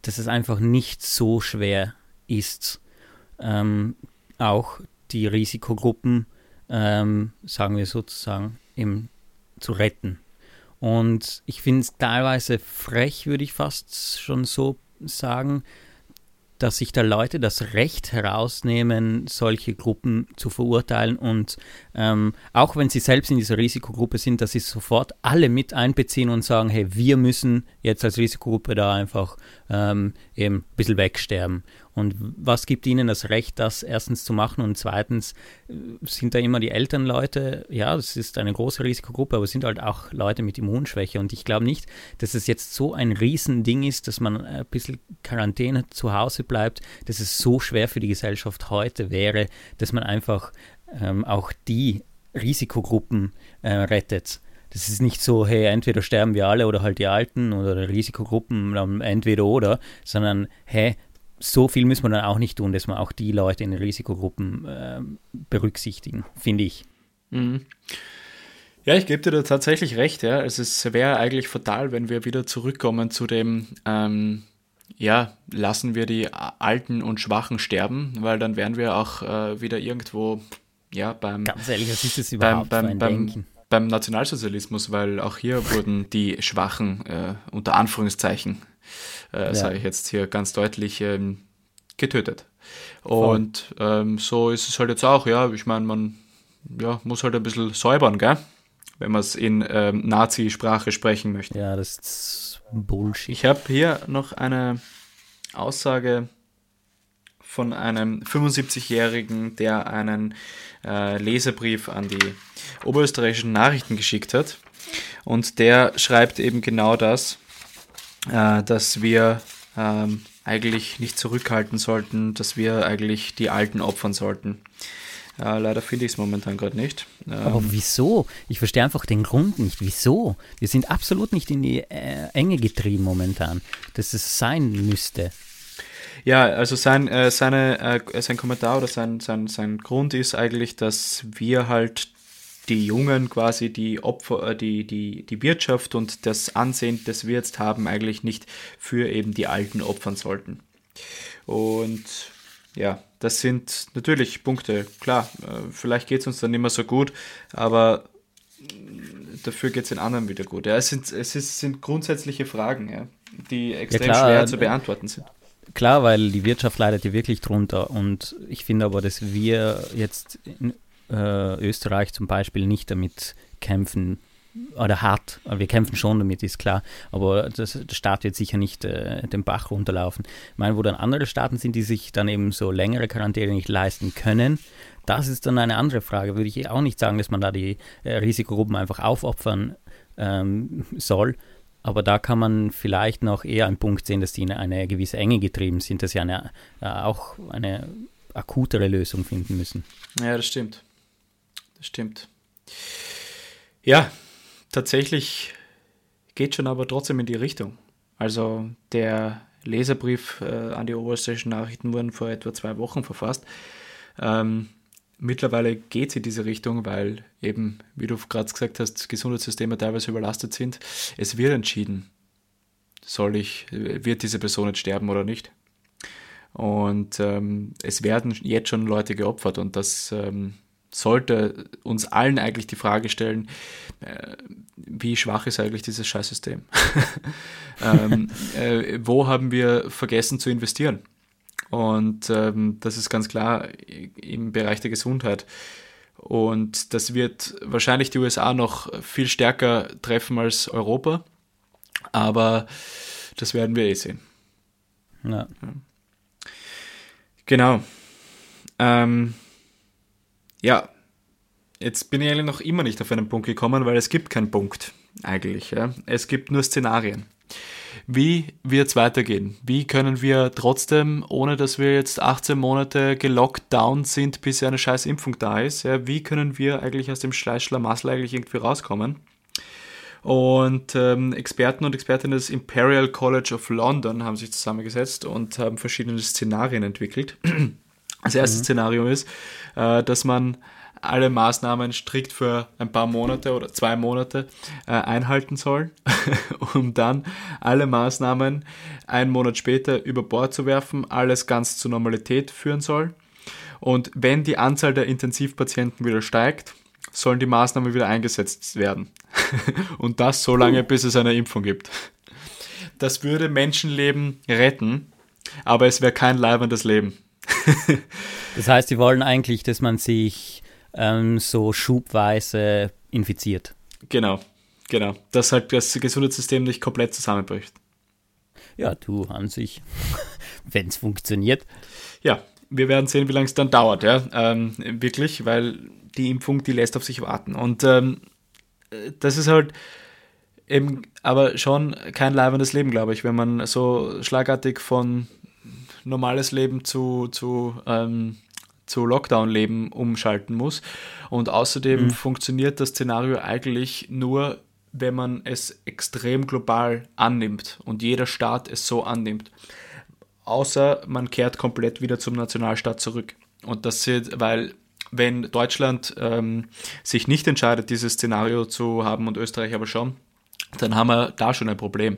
dass es einfach nicht so schwer ist, ähm, auch die Risikogruppen, ähm, sagen wir sozusagen, eben zu retten. Und ich finde es teilweise frech, würde ich fast schon so sagen, dass sich da Leute das Recht herausnehmen, solche Gruppen zu verurteilen und ähm, auch wenn sie selbst in dieser Risikogruppe sind, dass sie sofort alle mit einbeziehen und sagen, hey, wir müssen jetzt als Risikogruppe da einfach ähm, eben ein bisschen wegsterben. Und was gibt ihnen das Recht, das erstens zu machen? Und zweitens äh, sind da immer die Elternleute, ja, das ist eine große Risikogruppe, aber es sind halt auch Leute mit Immunschwäche. Und ich glaube nicht, dass es jetzt so ein Riesending ist, dass man ein bisschen Quarantäne zu Hause bleibt, dass es so schwer für die Gesellschaft heute wäre, dass man einfach ähm, auch die Risikogruppen äh, rettet. Das ist nicht so, hey, entweder sterben wir alle oder halt die Alten oder Risikogruppen, entweder oder, sondern hey, so viel muss man dann auch nicht tun, dass man auch die Leute in den Risikogruppen äh, berücksichtigen, finde ich. Mhm. Ja, ich gebe dir da tatsächlich recht. Ja. Also es wäre eigentlich fatal, wenn wir wieder zurückkommen zu dem, ähm, ja, lassen wir die Alten und Schwachen sterben, weil dann wären wir auch äh, wieder irgendwo, ja, beim... Ganz ehrlich, was ist das überhaupt beim, beim, beim, beim Nationalsozialismus, weil auch hier wurden die Schwachen äh, unter Anführungszeichen äh, ja. sage ich jetzt hier ganz deutlich, ähm, getötet. Und ähm, so ist es halt jetzt auch, ja. Ich meine, man ja, muss halt ein bisschen säubern, gell? Wenn man es in ähm, Nazi-Sprache sprechen möchte. Ja, das ist Bullshit. Ich habe hier noch eine Aussage von einem 75-Jährigen, der einen äh, Leserbrief an die oberösterreichischen Nachrichten geschickt hat. Und der schreibt eben genau das äh, dass wir ähm, eigentlich nicht zurückhalten sollten, dass wir eigentlich die Alten opfern sollten. Äh, leider finde ich es momentan gerade nicht. Ähm, Aber wieso? Ich verstehe einfach den Grund nicht. Wieso? Wir sind absolut nicht in die äh, Enge getrieben momentan, dass es sein müsste. Ja, also sein, äh, seine, äh, sein Kommentar oder sein, sein, sein Grund ist eigentlich, dass wir halt die Jungen quasi die Opfer, äh, die, die, die Wirtschaft und das Ansehen, das wir jetzt haben, eigentlich nicht für eben die Alten opfern sollten. Und ja, das sind natürlich Punkte, klar, äh, vielleicht geht es uns dann nicht mehr so gut, aber dafür geht es den anderen wieder gut. Ja, es sind, es ist, sind grundsätzliche Fragen, ja, die extrem ja, schwer zu beantworten sind. klar, weil die Wirtschaft leidet ja wirklich drunter und ich finde aber, dass wir jetzt in äh, Österreich zum Beispiel nicht damit kämpfen oder hart, wir kämpfen schon damit, ist klar, aber das, der Staat wird sicher nicht äh, den Bach runterlaufen. Ich meine, wo dann andere Staaten sind, die sich dann eben so längere Quarantäne nicht leisten können, das ist dann eine andere Frage. Würde ich auch nicht sagen, dass man da die äh, Risikogruppen einfach aufopfern ähm, soll, aber da kann man vielleicht noch eher einen Punkt sehen, dass die in eine gewisse Enge getrieben sind, dass sie eine, äh, auch eine akutere Lösung finden müssen. Ja, das stimmt. Stimmt. Ja, tatsächlich geht schon aber trotzdem in die Richtung. Also der Leserbrief äh, an die oberösterreichischen Nachrichten wurden vor etwa zwei Wochen verfasst. Ähm, mittlerweile geht es in diese Richtung, weil eben, wie du gerade gesagt hast, Gesundheitssysteme teilweise überlastet sind. Es wird entschieden, soll ich, wird diese Person jetzt sterben oder nicht. Und ähm, es werden jetzt schon Leute geopfert und das ähm, sollte uns allen eigentlich die Frage stellen, äh, wie schwach ist eigentlich dieses Scheißsystem? ähm, äh, wo haben wir vergessen zu investieren? Und ähm, das ist ganz klar im Bereich der Gesundheit. Und das wird wahrscheinlich die USA noch viel stärker treffen als Europa. Aber das werden wir eh sehen. Ja. Genau. Ähm, ja, jetzt bin ich eigentlich noch immer nicht auf einen Punkt gekommen, weil es gibt keinen Punkt eigentlich. Ja. Es gibt nur Szenarien. Wie wird es weitergehen? Wie können wir trotzdem, ohne dass wir jetzt 18 Monate gelockt down sind, bis eine scheiß Impfung da ist, ja, wie können wir eigentlich aus dem Schleißschlamassel eigentlich irgendwie rauskommen? Und ähm, Experten und Expertinnen des Imperial College of London haben sich zusammengesetzt und haben verschiedene Szenarien entwickelt. Das erste mhm. Szenario ist, äh, dass man alle Maßnahmen strikt für ein paar Monate oder zwei Monate äh, einhalten soll, um dann alle Maßnahmen einen Monat später über Bord zu werfen, alles ganz zur Normalität führen soll. Und wenn die Anzahl der Intensivpatienten wieder steigt, sollen die Maßnahmen wieder eingesetzt werden. Und das so lange, bis es eine Impfung gibt. Das würde Menschenleben retten, aber es wäre kein leibendes Leben. das heißt, sie wollen eigentlich, dass man sich ähm, so schubweise infiziert. Genau, genau. Dass halt das Gesundheitssystem nicht komplett zusammenbricht. Ja, du an sich, wenn es funktioniert. Ja, wir werden sehen, wie lange es dann dauert, ja. Ähm, wirklich, weil die Impfung, die lässt auf sich warten. Und ähm, das ist halt eben aber schon kein leibendes Leben, glaube ich, wenn man so schlagartig von normales Leben zu, zu ähm, zu Lockdown-Leben umschalten muss. Und außerdem mhm. funktioniert das Szenario eigentlich nur, wenn man es extrem global annimmt und jeder Staat es so annimmt. Außer man kehrt komplett wieder zum Nationalstaat zurück. Und das ist, weil wenn Deutschland ähm, sich nicht entscheidet, dieses Szenario zu haben und Österreich aber schon, dann haben wir da schon ein Problem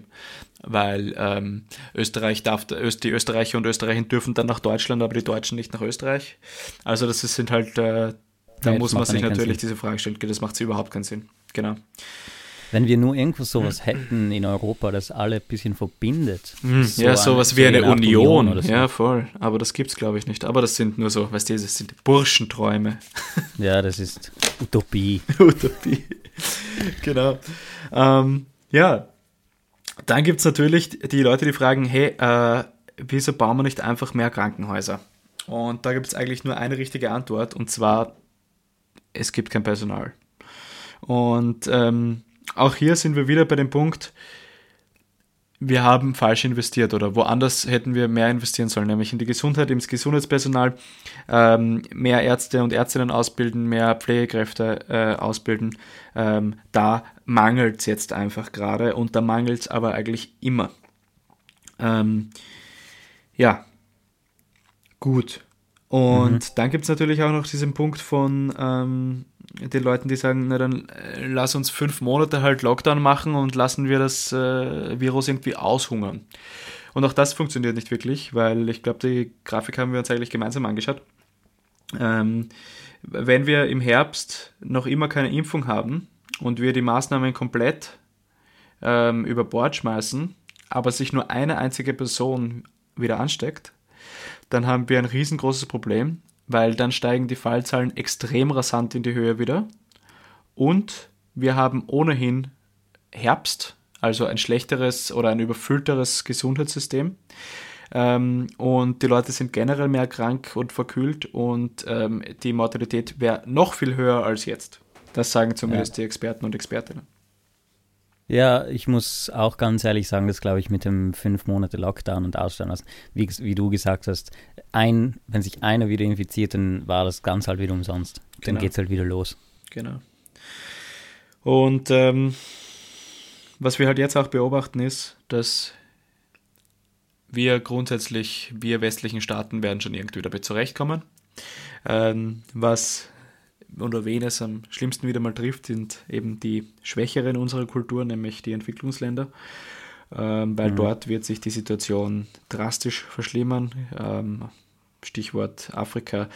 weil ähm, Österreich darf, die Österreicher und Österreicher dürfen dann nach Deutschland, aber die Deutschen nicht nach Österreich. Also das sind halt, äh, da ja, muss man sich natürlich diese Frage stellen, das macht überhaupt keinen Sinn. Genau. Wenn wir nur irgendwo sowas hätten in Europa, das alle ein bisschen verbindet. Mhm. So ja, sowas eine, wie eine Union. Union so. Ja, voll. Aber das gibt es, glaube ich, nicht. Aber das sind nur so, weißt du, das sind Burschenträume. Ja, das ist Utopie. Utopie. genau. Ähm, ja, dann gibt es natürlich die Leute, die fragen, hey, äh, wieso bauen wir nicht einfach mehr Krankenhäuser? Und da gibt es eigentlich nur eine richtige Antwort, und zwar, es gibt kein Personal. Und ähm, auch hier sind wir wieder bei dem Punkt, wir haben falsch investiert oder woanders hätten wir mehr investieren sollen, nämlich in die Gesundheit, ins Gesundheitspersonal, ähm, mehr Ärzte und Ärztinnen ausbilden, mehr Pflegekräfte äh, ausbilden. Ähm, da mangelt es jetzt einfach gerade und da mangelt es aber eigentlich immer. Ähm, ja, gut. Und mhm. dann gibt es natürlich auch noch diesen Punkt von ähm, den Leuten, die sagen, na dann äh, lass uns fünf Monate halt Lockdown machen und lassen wir das äh, Virus irgendwie aushungern. Und auch das funktioniert nicht wirklich, weil ich glaube, die Grafik haben wir uns eigentlich gemeinsam angeschaut. Ähm, wenn wir im Herbst noch immer keine Impfung haben und wir die Maßnahmen komplett ähm, über Bord schmeißen, aber sich nur eine einzige Person wieder ansteckt, dann haben wir ein riesengroßes Problem, weil dann steigen die Fallzahlen extrem rasant in die Höhe wieder und wir haben ohnehin Herbst, also ein schlechteres oder ein überfüllteres Gesundheitssystem. Ähm, und die Leute sind generell mehr krank und verkühlt und ähm, die Mortalität wäre noch viel höher als jetzt. Das sagen zumindest ja. die Experten und Expertinnen. Ja, ich muss auch ganz ehrlich sagen, das glaube ich mit dem fünf Monate Lockdown und Ausstellen lassen, wie, wie du gesagt hast, ein, wenn sich einer wieder infiziert, dann war das ganz halt wieder umsonst. Dann genau. geht es halt wieder los. Genau. Und ähm, was wir halt jetzt auch beobachten ist, dass wir grundsätzlich, wir westlichen Staaten werden schon irgendwie damit zurechtkommen. Ähm, was oder wen es am schlimmsten wieder mal trifft, sind eben die Schwächeren unserer Kultur, nämlich die Entwicklungsländer, ähm, weil mhm. dort wird sich die Situation drastisch verschlimmern. Ähm, Stichwort Afrika.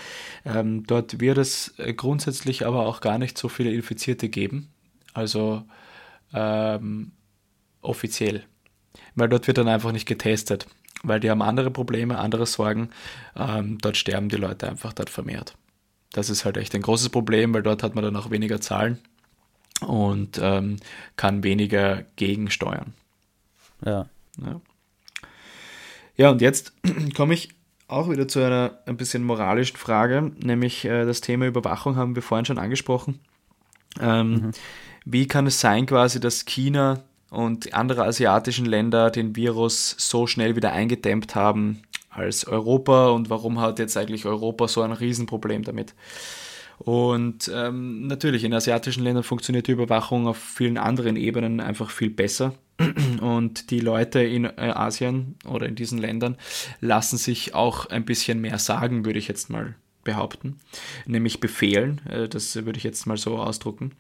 Ähm, dort wird es grundsätzlich aber auch gar nicht so viele Infizierte geben. Also ähm, offiziell. Weil dort wird dann einfach nicht getestet, weil die haben andere Probleme, andere Sorgen. Ähm, dort sterben die Leute einfach dort vermehrt. Das ist halt echt ein großes Problem, weil dort hat man dann auch weniger Zahlen und ähm, kann weniger gegensteuern. Ja. ja. Ja, und jetzt komme ich auch wieder zu einer ein bisschen moralischen Frage, nämlich äh, das Thema Überwachung haben wir vorhin schon angesprochen. Ähm, mhm. Wie kann es sein, quasi, dass China und andere asiatischen Länder den Virus so schnell wieder eingedämmt haben als Europa und warum hat jetzt eigentlich Europa so ein Riesenproblem damit? Und ähm, natürlich, in asiatischen Ländern funktioniert die Überwachung auf vielen anderen Ebenen einfach viel besser. Und die Leute in äh, Asien oder in diesen Ländern lassen sich auch ein bisschen mehr sagen, würde ich jetzt mal behaupten, nämlich befehlen, äh, das würde ich jetzt mal so ausdrucken.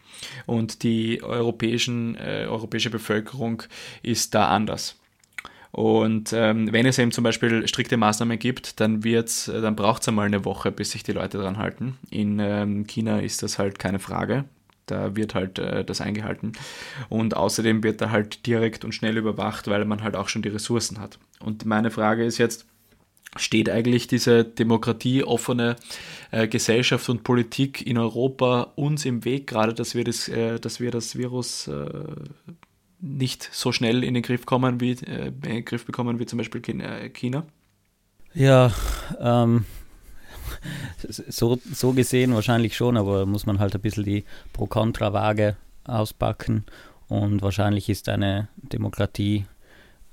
Und die europäischen, äh, europäische Bevölkerung ist da anders. Und ähm, wenn es eben zum Beispiel strikte Maßnahmen gibt, dann wird's, dann braucht es einmal eine Woche, bis sich die Leute dran halten. In ähm, China ist das halt keine Frage. Da wird halt äh, das eingehalten. Und außerdem wird da halt direkt und schnell überwacht, weil man halt auch schon die Ressourcen hat. Und meine Frage ist jetzt, steht eigentlich diese demokratieoffene äh, Gesellschaft und Politik in Europa uns im Weg, gerade dass wir das, äh, dass wir das Virus äh, nicht so schnell in den Griff kommen wie äh, in den Griff bekommen wie zum Beispiel äh, China? Ja, ähm, so, so gesehen wahrscheinlich schon, aber muss man halt ein bisschen die Pro-Kontra-Waage auspacken und wahrscheinlich ist eine Demokratie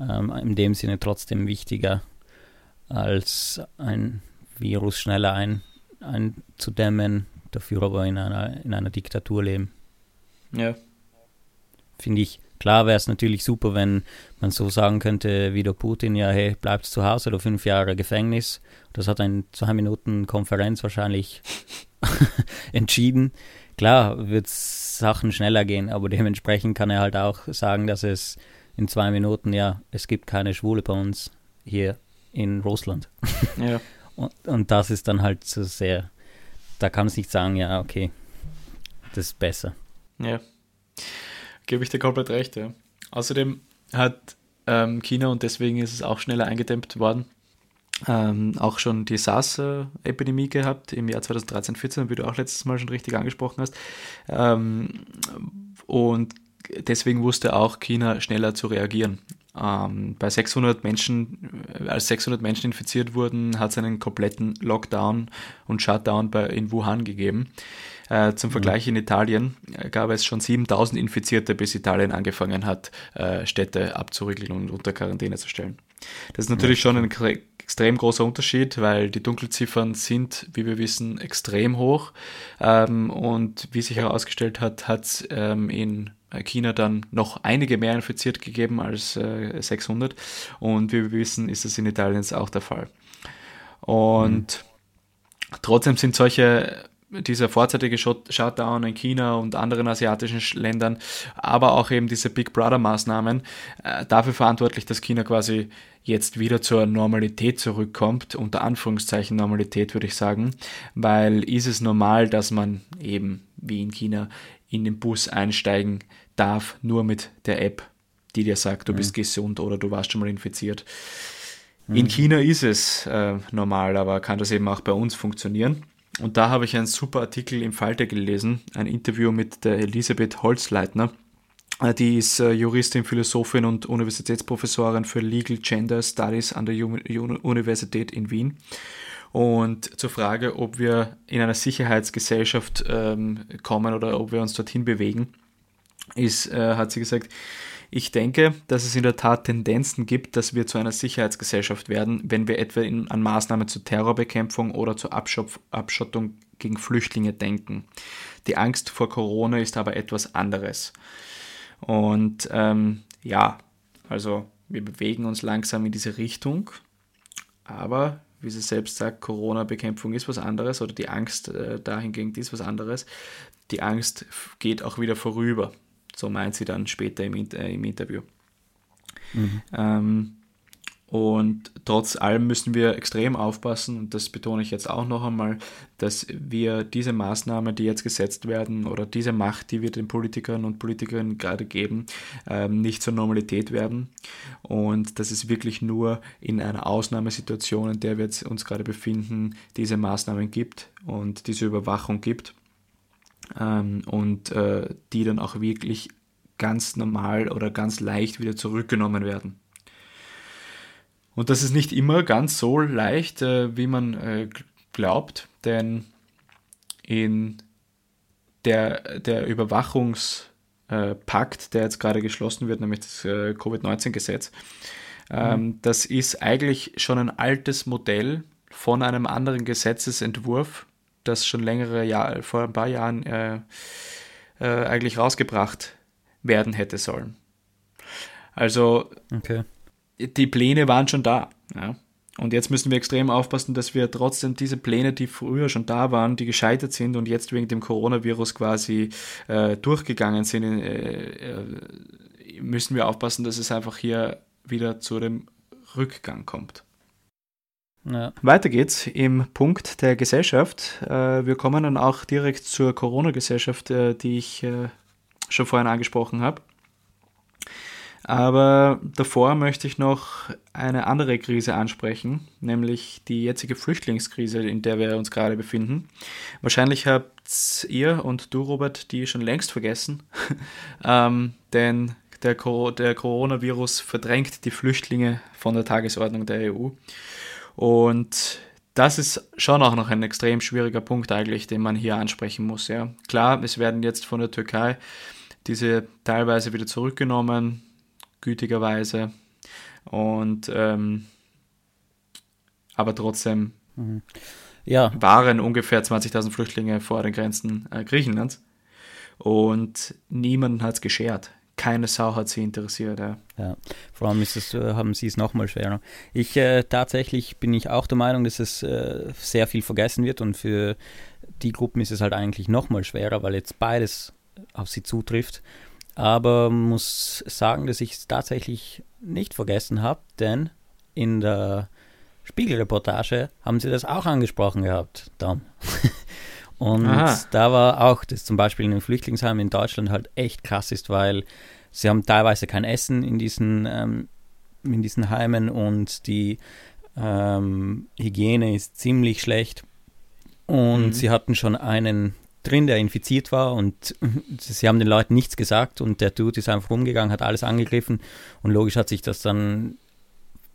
ähm, in dem Sinne trotzdem wichtiger als ein Virus schneller ein, einzudämmen, dafür aber in einer, in einer Diktatur leben. Ja. Finde ich, klar wäre es natürlich super, wenn man so sagen könnte wie der Putin, ja, hey, bleibt zu Hause oder fünf Jahre Gefängnis. Das hat eine zwei Minuten Konferenz wahrscheinlich entschieden. Klar wird Sachen schneller gehen, aber dementsprechend kann er halt auch sagen, dass es in zwei Minuten, ja, es gibt keine Schwule bei uns hier in Russland. Ja. und, und das ist dann halt so sehr, da kann es nicht sagen, ja, okay, das ist besser. Ja, gebe ich dir komplett recht, ja. Außerdem hat ähm, China, und deswegen ist es auch schneller eingedämmt worden, ähm, auch schon die SARS-Epidemie gehabt im Jahr 2013, 14, wie du auch letztes Mal schon richtig angesprochen hast. Ähm, und deswegen wusste auch China schneller zu reagieren. Ähm, bei 600 Menschen, äh, als 600 Menschen infiziert wurden, hat es einen kompletten Lockdown und Shutdown bei, in Wuhan gegeben. Äh, zum Vergleich in Italien äh, gab es schon 7000 Infizierte, bis Italien angefangen hat, äh, Städte abzuriegeln und unter Quarantäne zu stellen. Das ist natürlich ja, schon ein extrem großer Unterschied, weil die Dunkelziffern sind, wie wir wissen, extrem hoch. Ähm, und wie sich herausgestellt hat, hat es ähm, in China dann noch einige mehr infiziert gegeben als äh, 600. Und wie wir wissen, ist das in Italien jetzt auch der Fall. Und mhm. trotzdem sind solche dieser vorzeitige Shutdown in China und anderen asiatischen Ländern, aber auch eben diese Big Brother Maßnahmen äh, dafür verantwortlich, dass China quasi jetzt wieder zur Normalität zurückkommt, unter Anführungszeichen Normalität würde ich sagen, weil ist es normal, dass man eben wie in China in den Bus einsteigen darf, nur mit der App, die dir sagt, du mhm. bist gesund oder du warst schon mal infiziert. In China ist es äh, normal, aber kann das eben auch bei uns funktionieren. Und da habe ich einen super Artikel im Falter gelesen, ein Interview mit der Elisabeth Holzleitner. Äh, Die ist äh, Juristin, Philosophin und Universitätsprofessorin für Legal Gender Studies an der Universität in Wien. Und zur Frage, ob wir in einer Sicherheitsgesellschaft ähm, kommen oder ob wir uns dorthin bewegen, ist, äh, hat sie gesagt, ich denke, dass es in der Tat Tendenzen gibt, dass wir zu einer Sicherheitsgesellschaft werden, wenn wir etwa in, an Maßnahmen zur Terrorbekämpfung oder zur Abschopf, Abschottung gegen Flüchtlinge denken. Die Angst vor Corona ist aber etwas anderes. Und ähm, ja, also wir bewegen uns langsam in diese Richtung, aber wie sie selbst sagt, Corona-Bekämpfung ist was anderes oder die Angst äh, dahingegen ist was anderes. Die Angst geht auch wieder vorüber. So meint sie dann später im, äh, im Interview. Ähm, und trotz allem müssen wir extrem aufpassen, und das betone ich jetzt auch noch einmal, dass wir diese Maßnahmen, die jetzt gesetzt werden, oder diese Macht, die wir den Politikern und Politikerinnen gerade geben, ähm, nicht zur Normalität werden. Und dass es wirklich nur in einer Ausnahmesituation, in der wir jetzt uns gerade befinden, diese Maßnahmen gibt und diese Überwachung gibt. Ähm, und äh, die dann auch wirklich ganz normal oder ganz leicht wieder zurückgenommen werden. Und das ist nicht immer ganz so leicht, äh, wie man äh, glaubt, denn in der, der Überwachungspakt, äh, der jetzt gerade geschlossen wird, nämlich das äh, Covid-19-Gesetz, ähm, das ist eigentlich schon ein altes Modell von einem anderen Gesetzesentwurf, das schon längere Jahre, vor ein paar Jahren äh, äh, eigentlich rausgebracht werden hätte sollen. Also Okay. die Pläne waren schon da. Ja. Und jetzt müssen wir extrem aufpassen, dass wir trotzdem diese Pläne, die früher schon da waren, die gescheitert sind und jetzt wegen dem Coronavirus quasi äh, durchgegangen sind, äh, äh, müssen wir aufpassen, dass es einfach hier wieder zu dem Rückgang kommt. Ja. Weiter geht's im Punkt der Gesellschaft. Äh, wir kommen dann auch direkt zur Corona-Gesellschaft, äh, die ich äh, schon vorhin angesprochen habe. Aber davor möchte ich noch eine andere Krise ansprechen, nämlich die jetzige Flüchtlingskrise, in der wir uns gerade befinden. Wahrscheinlich habt ihr und du, Robert, die schon längst vergessen, ähm, denn der, Co der Coronavirus verdrängt die Flüchtlinge von der Tagesordnung der EU. Und das ist schon auch noch ein extrem schwieriger Punkt eigentlich, den man hier ansprechen muss. Ja. Klar, es werden jetzt von der Türkei diese teilweise wieder zurückgenommen, gütigerweise. Und ähm, aber trotzdem Ja, waren ungefähr 20.000 Flüchtlinge vor den Grenzen äh, Griechenlands. Und niemanden hat es geschert. Keine Sau hat sie interessiert. Ja. Ja, vor allem es, äh, haben sie es nochmal schwerer. Ich äh, tatsächlich bin ich auch der Meinung, dass es äh, sehr viel vergessen wird und für die Gruppen ist es halt eigentlich nochmal schwerer, weil jetzt beides auf sie zutrifft. Aber muss sagen, dass ich es tatsächlich nicht vergessen habe, denn in der Spiegelreportage haben sie das auch angesprochen gehabt dann. Und Aha. da war auch, dass zum Beispiel in den Flüchtlingsheimen in Deutschland halt echt krass ist, weil sie haben teilweise kein Essen in diesen, ähm, in diesen Heimen und die ähm, Hygiene ist ziemlich schlecht. Und Mhm. sie hatten schon einen drin, der infiziert war und sie haben den Leuten nichts gesagt und der Dude ist einfach rumgegangen, hat alles angegriffen und logisch hat sich das dann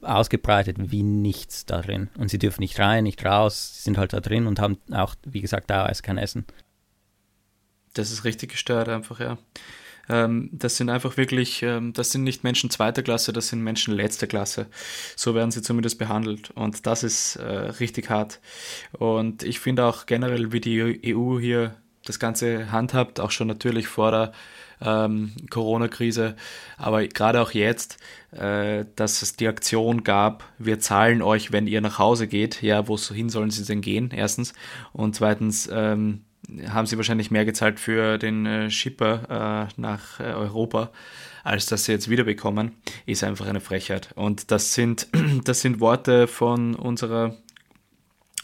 ausgebreitet wie nichts da drin. Und sie dürfen nicht rein, nicht raus, sie sind halt da drin und haben auch, wie gesagt, teilweise kein Essen. Das ist richtig gestört einfach, ja. Ähm, das sind einfach wirklich, ähm, das sind nicht Menschen zweiter Klasse, das sind Menschen letzter Klasse. So werden sie zumindest behandelt. Und das ist äh, richtig hart. Und ich finde auch generell, wie die EU hier das Ganze handhabt, auch schon natürlich vor der ähm, Corona-Krise, aber gerade auch jetzt, äh, dass es die Aktion gab, wir zahlen euch, wenn ihr nach Hause geht. Ja, wohin sollen sie denn gehen? Erstens. Und zweitens, ähm, haben sie wahrscheinlich mehr gezahlt für den äh, Shipper äh, nach äh, Europa, als dass sie jetzt wiederbekommen, ist einfach eine Frechheit. Und das sind, das sind Worte von unserer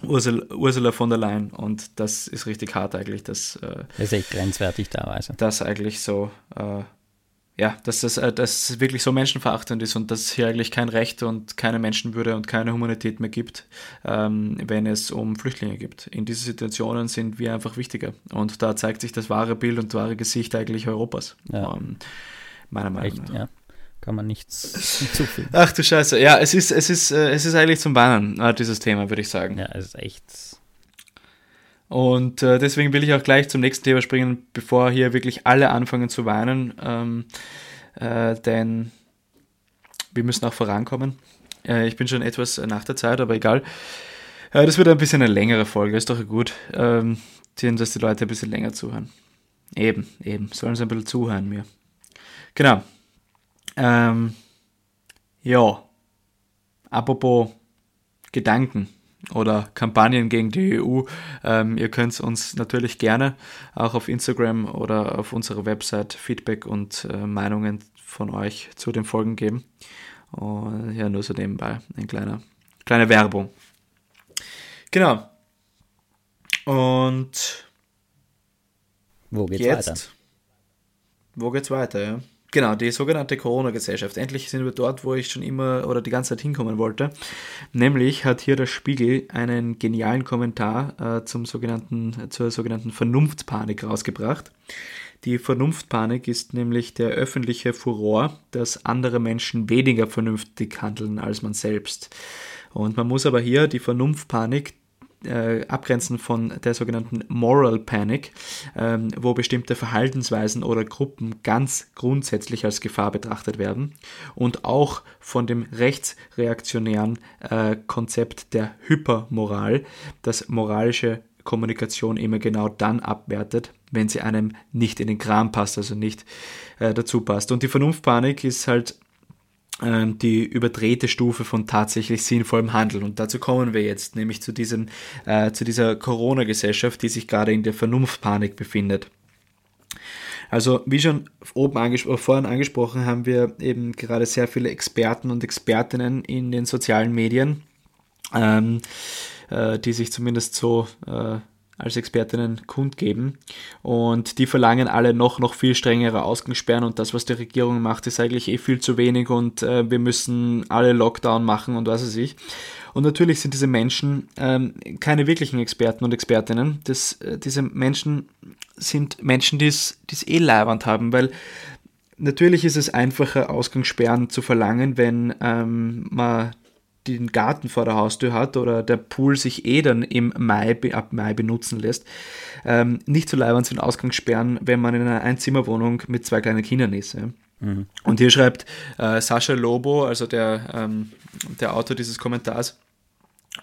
Ursula, Ursula von der Leyen und das ist richtig hart eigentlich, dass äh, Das ist echt grenzwertig teilweise. das eigentlich so äh, ja, dass das, äh, das wirklich so menschenverachtend ist und dass es hier eigentlich kein Recht und keine Menschenwürde und keine Humanität mehr gibt, ähm, wenn es um Flüchtlinge gibt. In diesen Situationen sind wir einfach wichtiger. Und da zeigt sich das wahre Bild und wahre Gesicht eigentlich Europas. Ja. Ähm, meiner Meinung Echt, nach. ja. Kann man nichts hinzufügen. Ach du Scheiße, ja, es ist, es ist, äh, es ist eigentlich zum Weinen, äh, dieses Thema, würde ich sagen. Ja, es ist echt. Und äh, deswegen will ich auch gleich zum nächsten Thema springen, bevor hier wirklich alle anfangen zu weinen. Ähm, äh, denn wir müssen auch vorankommen. Äh, ich bin schon etwas nach der Zeit, aber egal. Äh, das wird ein bisschen eine längere Folge, ist doch gut. Ähm, dass die Leute ein bisschen länger zuhören. Eben, eben. Sollen sie ein bisschen zuhören mir. Genau. Ähm, ja. Apropos Gedanken oder Kampagnen gegen die EU. Ähm, ihr könnt uns natürlich gerne auch auf Instagram oder auf unserer Website Feedback und äh, Meinungen von euch zu den Folgen geben. Und ja, nur so nebenbei ein kleiner, kleine Werbung. Genau. Und Wo geht's jetzt, weiter? wo geht's weiter, ja? Genau, die sogenannte Corona-Gesellschaft. Endlich sind wir dort, wo ich schon immer oder die ganze Zeit hinkommen wollte. Nämlich hat hier der Spiegel einen genialen Kommentar äh, zum sogenannten, zur sogenannten Vernunftspanik rausgebracht. Die Vernunftpanik ist nämlich der öffentliche Furor, dass andere Menschen weniger vernünftig handeln als man selbst. Und man muss aber hier die Vernunftpanik äh, abgrenzen von der sogenannten Moral Panic, ähm, wo bestimmte Verhaltensweisen oder Gruppen ganz grundsätzlich als Gefahr betrachtet werden und auch von dem rechtsreaktionären äh, Konzept der Hypermoral, das moralische Kommunikation immer genau dann abwertet, wenn sie einem nicht in den Kram passt, also nicht äh, dazu passt. Und die Vernunftpanik ist halt die überdrehte Stufe von tatsächlich sinnvollem Handeln. Und dazu kommen wir jetzt, nämlich zu, diesem, äh, zu dieser Corona-Gesellschaft, die sich gerade in der Vernunftpanik befindet. Also wie schon oben angespro vorhin angesprochen, haben wir eben gerade sehr viele Experten und Expertinnen in den sozialen Medien, ähm, äh, die sich zumindest so äh, als Expertinnen kundgeben. Und die verlangen alle noch, noch viel strengere Ausgangssperren und das, was die Regierung macht, ist eigentlich eh viel zu wenig und äh, wir müssen alle Lockdown machen und was weiß ich. Und natürlich sind diese Menschen ähm, keine wirklichen Experten und Expertinnen. Das, äh, diese Menschen sind Menschen, die es eh leiwand haben, weil natürlich ist es einfacher, Ausgangssperren zu verlangen, wenn ähm, man den Garten vor der Haustür hat oder der Pool sich eh dann im Mai, ab Mai benutzen lässt. Ähm, nicht so leibend sind Ausgangssperren, wenn man in einer Einzimmerwohnung mit zwei kleinen Kindern ist. Ja. Mhm. Und hier schreibt äh, Sascha Lobo, also der, ähm, der Autor dieses Kommentars,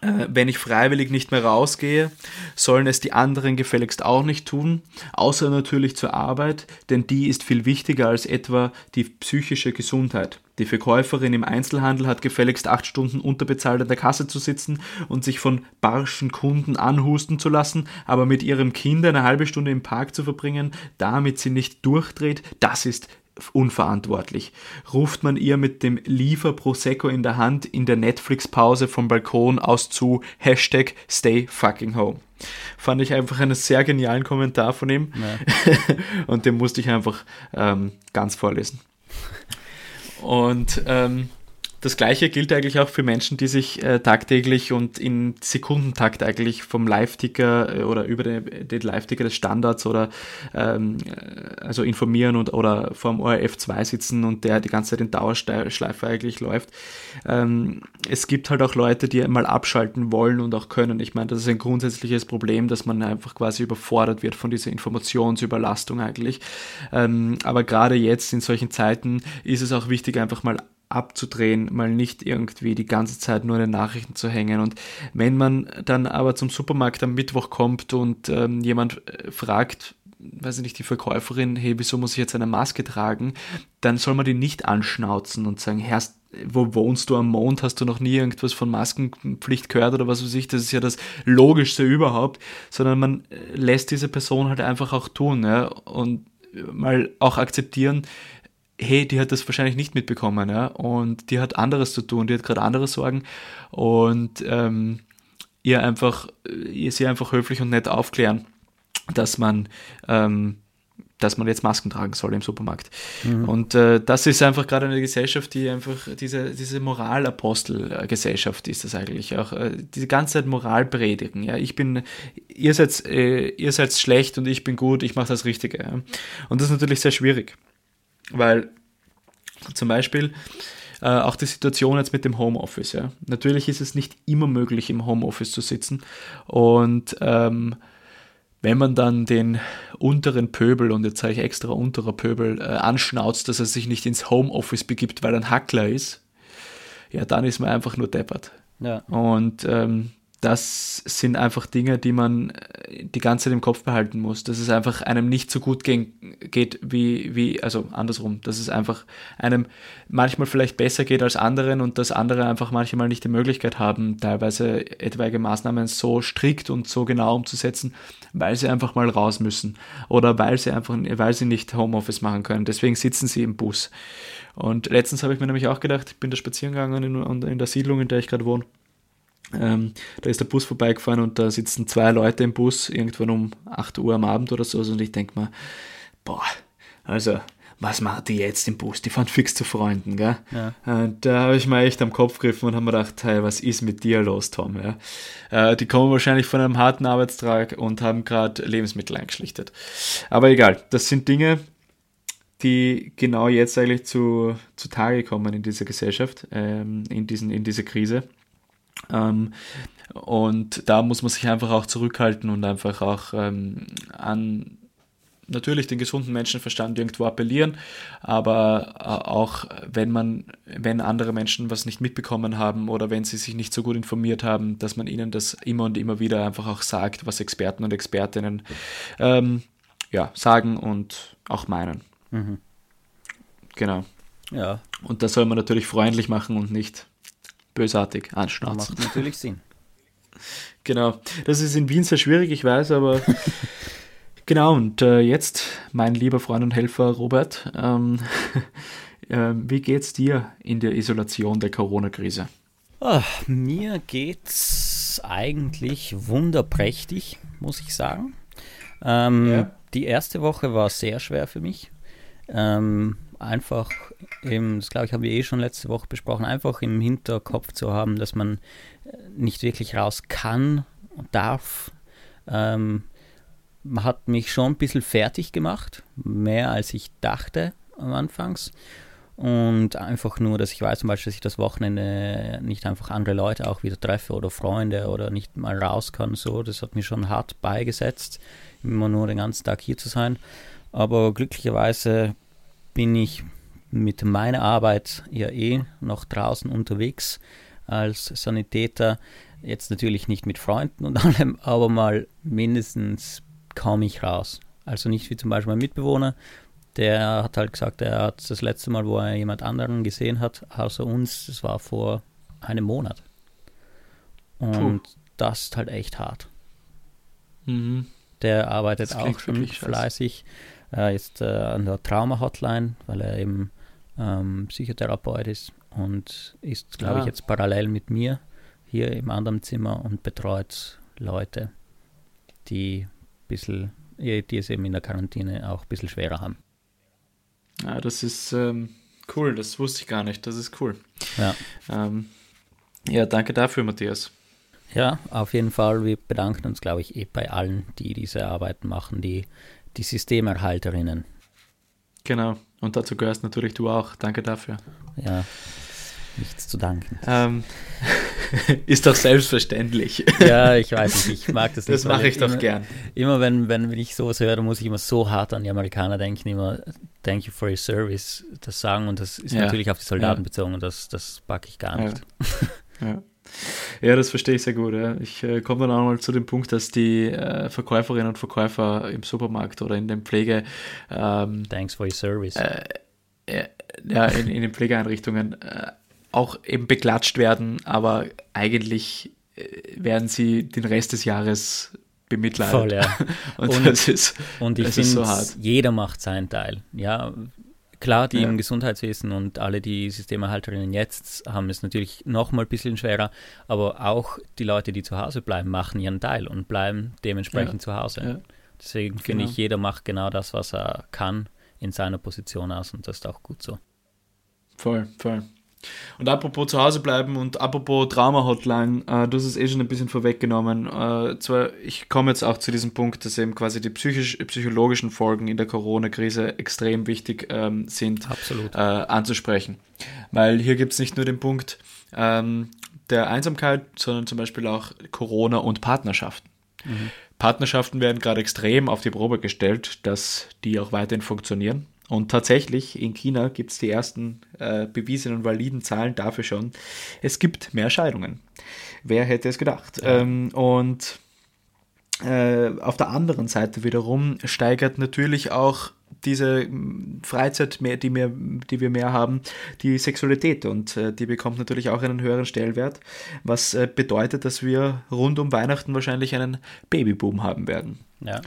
äh, wenn ich freiwillig nicht mehr rausgehe, sollen es die anderen gefälligst auch nicht tun, außer natürlich zur Arbeit, denn die ist viel wichtiger als etwa die psychische Gesundheit. Die Verkäuferin im Einzelhandel hat gefälligst acht Stunden unterbezahlt an der Kasse zu sitzen und sich von barschen Kunden anhusten zu lassen, aber mit ihrem Kind eine halbe Stunde im Park zu verbringen, damit sie nicht durchdreht, das ist unverantwortlich. Ruft man ihr mit dem Liefer Prosecco in der Hand in der Netflix-Pause vom Balkon aus zu Hashtag Stay fucking home. Fand ich einfach einen sehr genialen Kommentar von ihm ja. und den musste ich einfach ähm, ganz vorlesen. Und ähm, das gleiche gilt eigentlich auch für Menschen, die sich äh, tagtäglich und in Sekundentakt eigentlich vom Live-Ticker äh, oder über den, den Live-Ticker des Standards oder ähm, äh, also informieren und oder vorm ORF 2 sitzen und der die ganze Zeit in Dauerschleife eigentlich läuft. Ähm, es gibt halt auch Leute, die mal abschalten wollen und auch können. Ich meine, das ist ein grundsätzliches Problem, dass man einfach quasi überfordert wird von dieser Informationsüberlastung eigentlich. Ähm, aber gerade jetzt in solchen Zeiten ist es auch wichtig, einfach mal abzudrehen, mal nicht irgendwie die ganze Zeit nur in den Nachrichten zu hängen. Und wenn man dann aber zum Supermarkt am Mittwoch kommt und ähm, jemand äh, fragt, weiß ich nicht, die Verkäuferin, hey, wieso muss ich jetzt eine Maske tragen, dann soll man die nicht anschnauzen und sagen, Herr, wo wohnst du am Mond? Hast du noch nie irgendwas von Maskenpflicht gehört oder was weiß ich? Das ist ja das Logischste überhaupt, sondern man äh, lässt diese Person halt einfach auch tun ja? und mal auch akzeptieren, hey, die hat das wahrscheinlich nicht mitbekommen, ja, und die hat anderes zu tun, die hat gerade andere Sorgen und ähm, ihr einfach, ihr sie einfach höflich und nett aufklären, dass man ähm, dass man jetzt Masken tragen soll im Supermarkt. Und äh, das ist einfach gerade eine Gesellschaft, die einfach diese, diese Moralapostel-Gesellschaft ist das eigentlich. Auch äh, diese ganze Zeit Moral predigen. Ja, ich bin, ihr seid, äh, ihr seid schlecht und ich bin gut, ich mache das Richtige. Ja. Und das ist natürlich sehr schwierig, weil zum Beispiel äh, auch die Situation jetzt mit dem Homeoffice. Ja. Natürlich ist es nicht immer möglich, im Homeoffice zu sitzen und ähm, wenn man dann den unteren Pöbel, und jetzt sage ich extra unterer Pöbel, äh, anschnauzt, dass er sich nicht ins Homeoffice begibt, weil er ein Hackler ist, ja, dann ist man einfach nur deppert. Ja. Und ähm, das sind einfach Dinge, die man äh, die ganze Zeit im Kopf behalten muss, dass es einfach einem nicht so gut gehen, geht wie, wie, also andersrum, dass es einfach einem manchmal vielleicht besser geht als anderen und dass andere einfach manchmal nicht die Möglichkeit haben, teilweise etwaige Maßnahmen so strikt und so genau umzusetzen, weil sie einfach mal raus müssen oder weil sie einfach, weil sie nicht Homeoffice machen können. Deswegen sitzen sie im Bus. Und letztens habe ich mir nämlich auch gedacht, ich bin da spazieren gegangen in, in der Siedlung, in der ich gerade wohne. Ähm, da ist der Bus vorbeigefahren und da sitzen zwei Leute im Bus, irgendwann um 8 Uhr am Abend oder so. Und ich denke mir, boah, also, was machen die jetzt im Bus? Die fahren fix zu Freunden, gell? Ja. Und da habe ich mir echt am Kopf gegriffen und habe mir gedacht, hey, was ist mit dir los, Tom? Ja? Äh, die kommen wahrscheinlich von einem harten Arbeitstag und haben gerade Lebensmittel eingeschlichtet. Aber egal, das sind Dinge, die genau jetzt eigentlich zu, zu Tage kommen in dieser Gesellschaft, ähm, in, diesen, in dieser Krise. Ähm, und da muss man sich einfach auch zurückhalten und einfach auch ähm, an natürlich den gesunden Menschenverstand irgendwo appellieren, aber äh, auch wenn man, wenn andere Menschen was nicht mitbekommen haben oder wenn sie sich nicht so gut informiert haben, dass man ihnen das immer und immer wieder einfach auch sagt, was Experten und Expertinnen ähm, ja, sagen und auch meinen. Mhm. Genau. Ja, Und das soll man natürlich freundlich machen und nicht bösartig das anschnauzen. macht natürlich Sinn. Genau. Das ist in Wien sehr schwierig, ich weiß, aber genau. Und äh, jetzt, mein lieber Freund und Helfer Robert, ähm, äh, wie geht's dir in der Isolation der Corona-Krise? Ah, mir geht's eigentlich wunderprächtig, muss ich sagen. Ähm, Ja. Die erste Woche war sehr schwer für mich. Ähm, einfach, eben, das glaube ich, haben wir eh schon letzte Woche besprochen, einfach im Hinterkopf zu haben, dass man äh, nicht wirklich raus kann und darf. Ähm, hat mich schon ein bisschen fertig gemacht, mehr als ich dachte am Anfangs. Und einfach nur, dass ich weiß zum Beispiel, dass ich das Wochenende nicht einfach andere Leute auch wieder treffe oder Freunde oder nicht mal raus kann. So, das hat mir schon hart beigesetzt, immer nur den ganzen Tag hier zu sein. Aber glücklicherweise bin ich mit meiner Arbeit ja eh noch draußen unterwegs als Sanitäter. Jetzt natürlich nicht mit Freunden und allem, aber mal mindestens komme ich raus. Also nicht wie zum Beispiel mein Mitbewohner, der hat halt gesagt, er hat das letzte Mal, wo er jemand anderen gesehen hat, außer uns, das war vor einem Monat. Und das ist halt echt hart. Mhm. Der arbeitet auch schon wirklich scheiße. fleißig, äh, jetzt äh, an der Trauma-Hotline, weil er eben ähm, Psychotherapeut ist und ist, glaube ich, Ah. jetzt parallel mit mir hier im anderen Zimmer und betreut Leute, die bisschen, die es eben in der Quarantäne auch ein bisschen schwerer haben. Ja, das ist ähm, cool, das wusste ich gar nicht, das ist cool. Ja. Ähm, ja, danke dafür, Matthias. Ja, auf jeden Fall. Wir bedanken uns, glaube ich, eh bei allen, die diese Arbeit machen, die, die Systemerhalterinnen. Genau. Und dazu gehörst natürlich du auch. Danke dafür. Ja, nichts zu danken. Ähm, ist doch selbstverständlich. Ja, ich weiß nicht, ich mag das nicht. Das mache ich doch immer, gern. Immer wenn, wenn ich sowas höre, muss ich immer so hart an die Amerikaner denken, immer Thank you for your service, das sagen und das ist Ja. natürlich auf die Soldaten Ja. bezogen und das, das packe ich gar nicht. Ja. Ja, das verstehe ich sehr gut. Ja. Ich äh, komme dann auch mal zu dem Punkt, dass die äh, Verkäuferinnen und Verkäufer im Supermarkt oder in den Pflege, ähm, Thanks for your service. äh, ja, in, in den Pflegeeinrichtungen äh, auch eben beklatscht werden, aber eigentlich äh, werden sie den Rest des Jahres bemitleidet. Voll, ja. Und, Und- das ist, Und ich finde, so hart. jeder macht seinen Teil. Ja, klar, die Ja. im Gesundheitswesen und alle die Systemerhalterinnen jetzt haben es natürlich noch mal ein bisschen schwerer, aber auch die Leute, die zu Hause bleiben, machen ihren Teil und bleiben dementsprechend zu Hause. Ja. Deswegen finde Genau. ich, jeder macht genau das, was er kann in seiner Position aus und das ist auch gut so. Voll, voll. Und apropos zu Hause bleiben und apropos Trauma-Hotline, äh, du hast es eh schon ein bisschen vorweggenommen. Äh, zwar, ich komme jetzt auch zu diesem Punkt, dass eben quasi die psychisch, psychologischen Folgen in der Corona-Krise extrem wichtig ähm, sind Absolut. äh, anzusprechen. Weil hier gibt es nicht nur den Punkt ähm, der Einsamkeit, sondern zum Beispiel auch Corona und Partnerschaften. Partnerschaften werden gerade extrem auf die Probe gestellt, dass die auch weiterhin funktionieren. Und tatsächlich, in China gibt es die ersten äh, bewiesenen und validen Zahlen dafür schon. Es gibt mehr Scheidungen. Wer hätte es gedacht? Ähm, und äh, auf der anderen Seite wiederum steigert natürlich auch diese Freizeit, mehr, die, mehr, die wir mehr haben, die Sexualität und äh, die bekommt natürlich auch einen höheren Stellenwert, was äh, bedeutet, dass wir rund um Weihnachten wahrscheinlich einen Babyboom haben werden. Ja.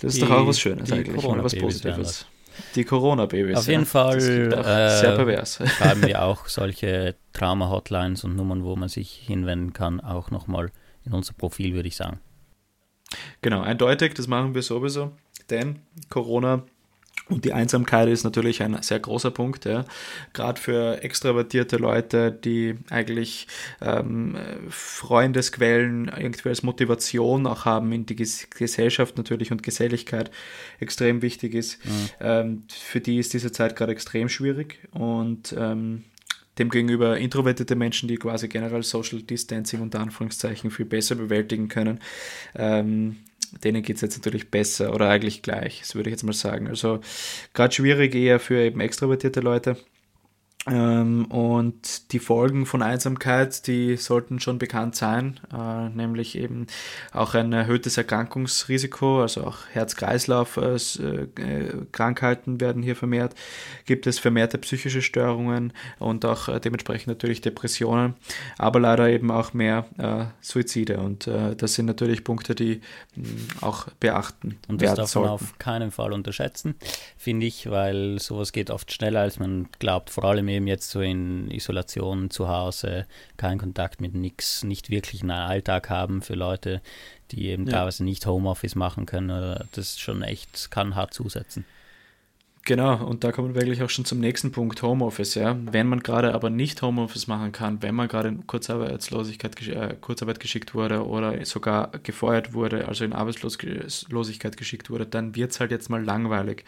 Das ist Die- doch auch was Schönes eigentlich, was Positives. Die Corona-Babys. Auf jeden Fall, klingt auch äh, sehr pervers. Schreiben wir auch solche Trauma-Hotlines und Nummern, wo man sich hinwenden kann, auch nochmal in unser Profil, würde ich sagen. Genau, eindeutig, das machen wir sowieso, denn Corona und die Einsamkeit ist natürlich ein sehr großer Punkt, ja. gerade für extravertierte Leute, die eigentlich ähm, Freundesquellen irgendwie als Motivation auch haben in die Ges Gesellschaft natürlich und Geselligkeit extrem wichtig ist. Ähm, für die ist diese Zeit gerade extrem schwierig und ähm, demgegenüber introvertierte Menschen, die quasi generell Social Distancing unter Anführungszeichen viel besser bewältigen können, ähm, denen geht es jetzt natürlich besser oder eigentlich gleich, das würde ich jetzt mal sagen. Also gerade schwierig eher für eben extrovertierte Leute. Ähm, und die Folgen von Einsamkeit, die sollten schon bekannt sein, äh, nämlich eben auch ein erhöhtes Erkrankungsrisiko, also auch Herz-Kreislauf-Krankheiten werden hier vermehrt, gibt es vermehrte psychische Störungen und auch äh, dementsprechend natürlich Depressionen, aber leider eben auch mehr äh, Suizide und äh, das sind natürlich Punkte, die mh, auch beachten Und das darf man auf keinen Fall unterschätzen, finde ich, weil sowas geht oft schneller, als man glaubt. Vor allem eben jetzt so in Isolation zu Hause, kein Kontakt mit nix, nicht wirklich einen Alltag haben für Leute, die eben Ja. teilweise nicht Homeoffice machen können. Das ist schon echt, kann hart zusetzen. Genau, und da kommen wir wirklich auch schon zum nächsten Punkt, Homeoffice, ja. Wenn man gerade aber nicht Homeoffice machen kann, wenn man gerade in Kurzarbeitslosigkeit, äh, Kurzarbeit geschickt wurde oder sogar gefeuert wurde, also in Arbeitslosigkeit geschickt wurde, dann wird es halt jetzt mal langweilig.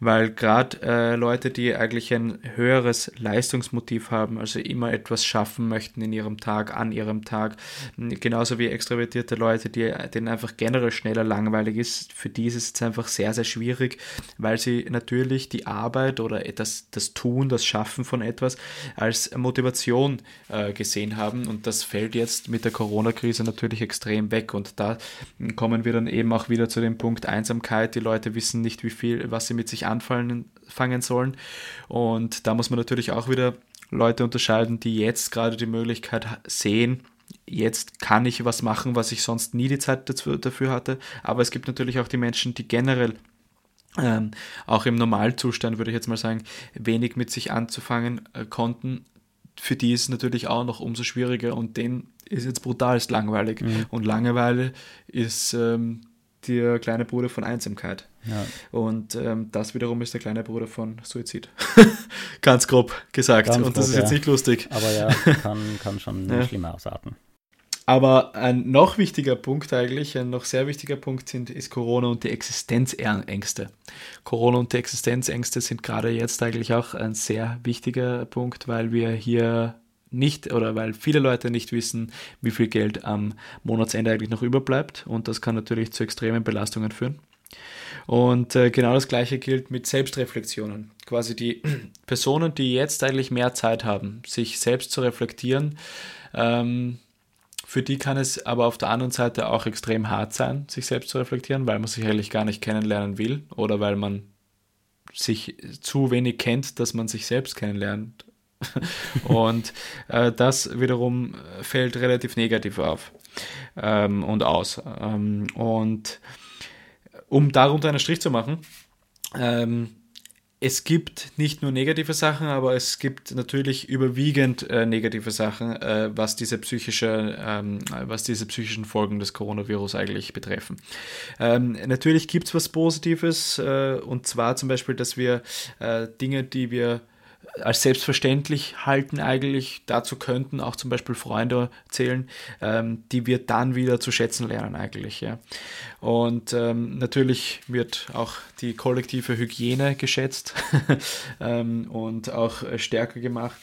Weil gerade äh, Leute, die eigentlich ein höheres Leistungsmotiv haben, also immer etwas schaffen möchten in ihrem Tag, an ihrem Tag, genauso wie extrovertierte Leute, die, denen einfach generell schneller langweilig ist, für die ist es jetzt einfach sehr, sehr schwierig, weil sie natürlich die Arbeit oder das, das Tun, das Schaffen von etwas als Motivation äh, gesehen haben und das fällt jetzt mit der Corona-Krise natürlich extrem weg und da kommen wir dann eben auch wieder zu dem Punkt Einsamkeit. Die Leute wissen nicht, wie viel, was sie mit sich anfangen fangen sollen und da muss man natürlich auch wieder Leute unterscheiden, die jetzt gerade die Möglichkeit sehen, jetzt kann ich was machen, was ich sonst nie die Zeit dafür hatte. Aber es gibt natürlich auch die Menschen, die generell ähm, auch im Normalzustand, würde ich jetzt mal sagen, wenig mit sich anzufangen äh, konnten. Für die ist es natürlich auch noch umso schwieriger und denen ist jetzt brutalst langweilig. Und Langeweile ist ähm, der kleine Bruder von Einsamkeit. Ja. Und ähm, das wiederum ist der kleine Bruder von Suizid. Ganz grob gesagt. Ganz und das grob, ist jetzt ja. nicht lustig. Aber ja, kann, kann schon Ja. schlimm ausarten. Aber ein noch wichtiger Punkt eigentlich, ein noch sehr wichtiger Punkt sind, ist Corona und die Existenzängste. Corona und die Existenzängste sind gerade jetzt eigentlich auch ein sehr wichtiger Punkt, weil wir hier nicht oder weil viele Leute nicht wissen, wie viel Geld am Monatsende eigentlich noch überbleibt und das kann natürlich zu extremen Belastungen führen. Und äh, genau das gleiche gilt mit Selbstreflexionen. Quasi die Personen, die jetzt eigentlich mehr Zeit haben, sich selbst zu reflektieren, ähm, für die kann es aber auf der anderen Seite auch extrem hart sein, sich selbst zu reflektieren, weil man sich eigentlich gar nicht kennenlernen will oder weil man sich zu wenig kennt, dass man sich selbst kennenlernt. und äh, das wiederum fällt relativ negativ auf ähm, und aus. Ähm, und um darunter einen Strich zu machen, ähm, es gibt nicht nur negative Sachen, aber es gibt natürlich überwiegend äh, negative Sachen, äh, was diese psychische, ähm, was diese psychischen Folgen des Coronavirus eigentlich betreffen. Ähm, natürlich gibt es was Positives, äh, und zwar zum Beispiel, dass wir äh, Dinge, die wir als selbstverständlich halten eigentlich. Dazu könnten auch zum Beispiel Freunde zählen, ähm, die wir dann wieder zu schätzen lernen eigentlich. Ja. Und ähm, natürlich wird auch die kollektive Hygiene geschätzt ähm, und auch stärker gemacht.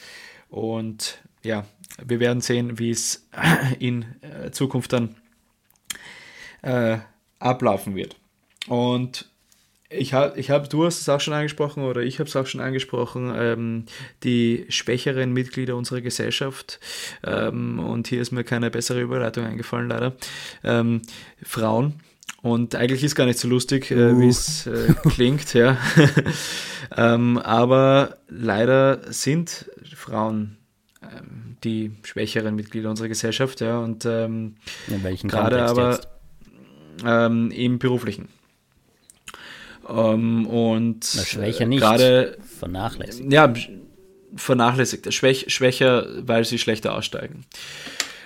Und ja, wir werden sehen, wie es in äh, Zukunft dann äh, ablaufen wird. Und ich habe, ich hab, du hast es auch schon angesprochen oder ich habe es auch schon angesprochen, ähm, die schwächeren Mitglieder unserer Gesellschaft, ähm, und hier ist mir keine bessere Überleitung eingefallen, leider, ähm, Frauen. Und eigentlich ist gar nicht so lustig, äh, uh. wie es äh, klingt, ja. Ähm, aber leider sind Frauen ähm, die schwächeren Mitglieder unserer Gesellschaft, ja, und ähm, gerade aber im beruflichen. Ähm, und schwächer nicht. Gerade vernachlässigt. Ja, vernachlässigt. Schwäch, schwächer, weil sie schlechter aussteigen.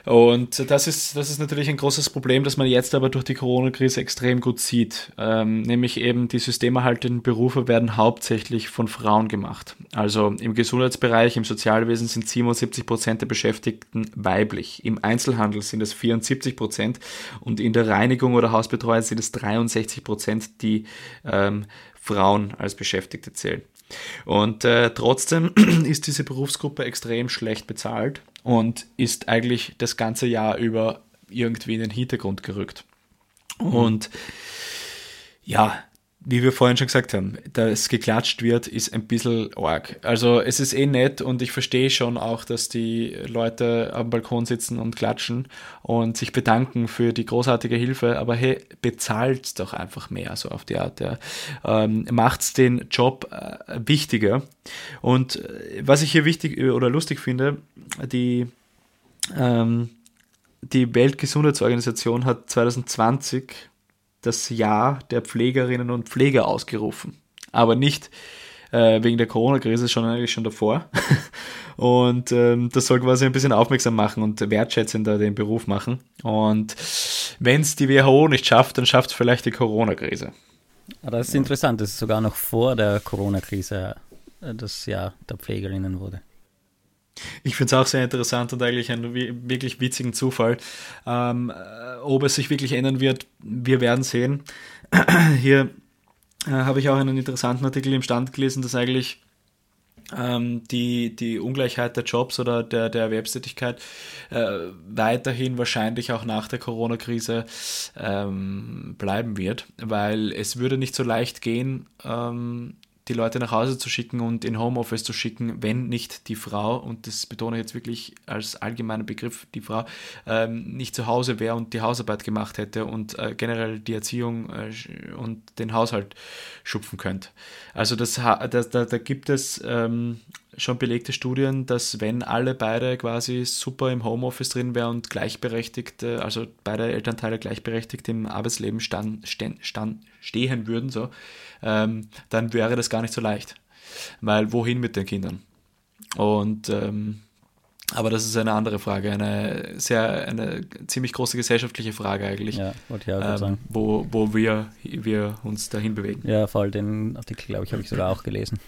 Und das ist, das ist natürlich ein großes Problem, das man jetzt aber durch die Corona-Krise extrem gut sieht. Ähm, nämlich eben die systemerhaltenden Berufe werden hauptsächlich von Frauen gemacht. Also im Gesundheitsbereich, im Sozialwesen sind 77 Prozent der Beschäftigten weiblich. Im Einzelhandel sind es 74 Prozent und in der Reinigung oder Hausbetreuung sind es 63 Prozent, die ähm, Frauen als Beschäftigte zählen. Und äh, trotzdem ist diese Berufsgruppe extrem schlecht bezahlt und ist eigentlich das ganze Jahr über irgendwie in den Hintergrund gerückt. Mhm. Und ja, wie wir vorhin schon gesagt haben, dass geklatscht wird, ist ein bisschen arg. Also es ist eh nett und ich verstehe schon auch, dass die Leute am Balkon sitzen und klatschen und sich bedanken für die großartige Hilfe, aber hey, bezahlt doch einfach mehr, so auf die Art. Ja. Ähm, macht den Job äh, wichtiger. Und äh, was ich hier wichtig oder lustig finde, die ähm, die Weltgesundheitsorganisation hat 2020 das Jahr der Pflegerinnen und Pfleger ausgerufen. Aber nicht äh, wegen der Corona-Krise, sondern eigentlich schon davor. und ähm, das soll quasi ein bisschen aufmerksam machen und wertschätzender den Beruf machen. Und wenn es die WHO nicht schafft, dann schafft es vielleicht die Corona-Krise. Das ist interessant, dass es sogar noch vor der Corona-Krise äh, das Jahr der Pflegerinnen wurde. Ich finde es auch sehr interessant und eigentlich einen wirklich witzigen Zufall. Ähm, äh, ob es sich wirklich ändern wird, wir werden sehen. Hier äh, habe ich auch einen interessanten Artikel im Stand gelesen, dass eigentlich ähm, die, die Ungleichheit der Jobs oder der, der Erwerbstätigkeit äh, weiterhin wahrscheinlich auch nach der Corona-Krise ähm, bleiben wird, weil es würde nicht so leicht gehen, ähm, die Leute nach Hause zu schicken und in Homeoffice zu schicken, wenn nicht die Frau, und das betone ich jetzt wirklich als allgemeiner Begriff, die Frau ähm, nicht zu Hause wäre und die Hausarbeit gemacht hätte und äh, generell die Erziehung äh, und den Haushalt schupfen könnte. Also das, das da, da gibt es ähm, schon belegte Studien, dass wenn alle beide quasi super im Homeoffice drin wären und gleichberechtigt, äh, also beide Elternteile gleichberechtigt im Arbeitsleben stand, stand, stand, stehen würden, so, ähm, dann wäre das gar nicht so leicht. Weil wohin mit den Kindern? Und ähm, aber das ist eine andere Frage, eine sehr, eine ziemlich große gesellschaftliche Frage eigentlich. Ja, wollte ich auch ähm, sagen. Wo, wo wir, wir uns dahin bewegen. Ja, vor allem den Artikel, glaube ich, habe ich sogar auch gelesen.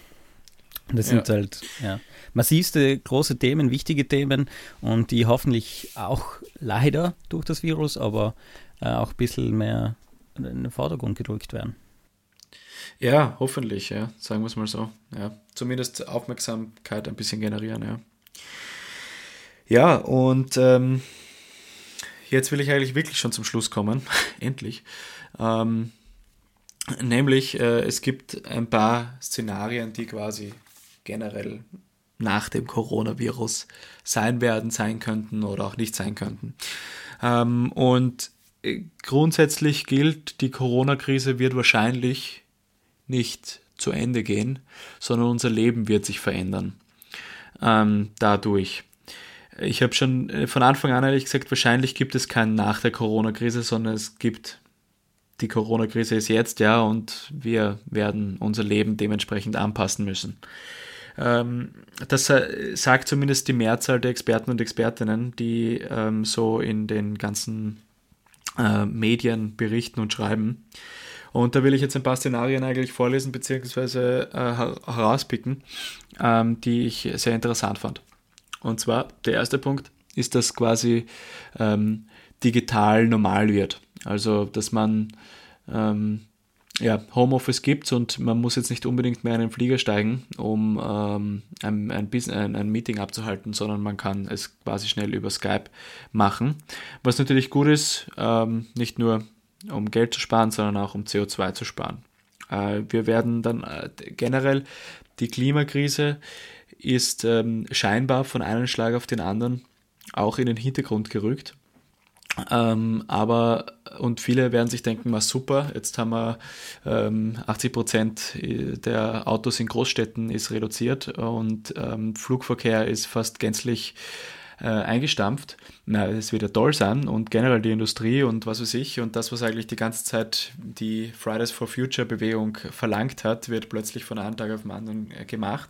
Das sind ja. halt ja, massivste große Themen, wichtige Themen und die hoffentlich auch leider durch das Virus, aber äh, auch ein bisschen mehr in den Vordergrund gedrückt werden. Ja, hoffentlich, ja, sagen wir es mal so. Ja, zumindest Aufmerksamkeit ein bisschen generieren, ja. Ja, und ähm, jetzt will ich eigentlich wirklich schon zum Schluss kommen, endlich. Ähm, nämlich, äh, es gibt ein paar Szenarien, die quasi generell nach dem Coronavirus sein werden, sein könnten oder auch nicht sein könnten. Ähm, und äh, grundsätzlich gilt, die Corona-Krise wird wahrscheinlich nicht zu Ende gehen, sondern unser Leben wird sich verändern ähm, dadurch. Ich habe schon äh, von Anfang an ehrlich gesagt, wahrscheinlich gibt es keinen nach der Corona-Krise, sondern es gibt die Corona-Krise ist jetzt, ja, und wir werden unser Leben dementsprechend anpassen müssen. Ähm, das äh, sagt zumindest die Mehrzahl der Experten und Expertinnen, die ähm, so in den ganzen äh, Medien berichten und schreiben. Und da will ich jetzt ein paar Szenarien eigentlich vorlesen bzw. Äh, herauspicken, ähm, die ich sehr interessant fand. Und zwar, der erste Punkt ist, dass quasi ähm, digital normal wird. Also, dass man ähm, ja, Homeoffice gibt und man muss jetzt nicht unbedingt mehr in den Flieger steigen, um ähm, ein, ein, ein, ein, Meeting abzuhalten, sondern man kann es quasi schnell über Skype machen. Was natürlich gut ist, ähm, nicht nur um Geld zu sparen, sondern auch um CO2 zu sparen. Äh, wir werden dann äh, generell die Klimakrise ist ähm, scheinbar von einem Schlag auf den anderen auch in den Hintergrund gerückt. Ähm, aber, und viele werden sich denken, was super, jetzt haben wir ähm, 80 Prozent der Autos in Großstädten ist reduziert und ähm, Flugverkehr ist fast gänzlich äh, eingestampft. Na, es wird ja toll sein und generell die Industrie und was weiß ich und das, was eigentlich die ganze Zeit die Fridays for Future Bewegung verlangt hat, wird plötzlich von einem Tag auf den anderen äh, gemacht.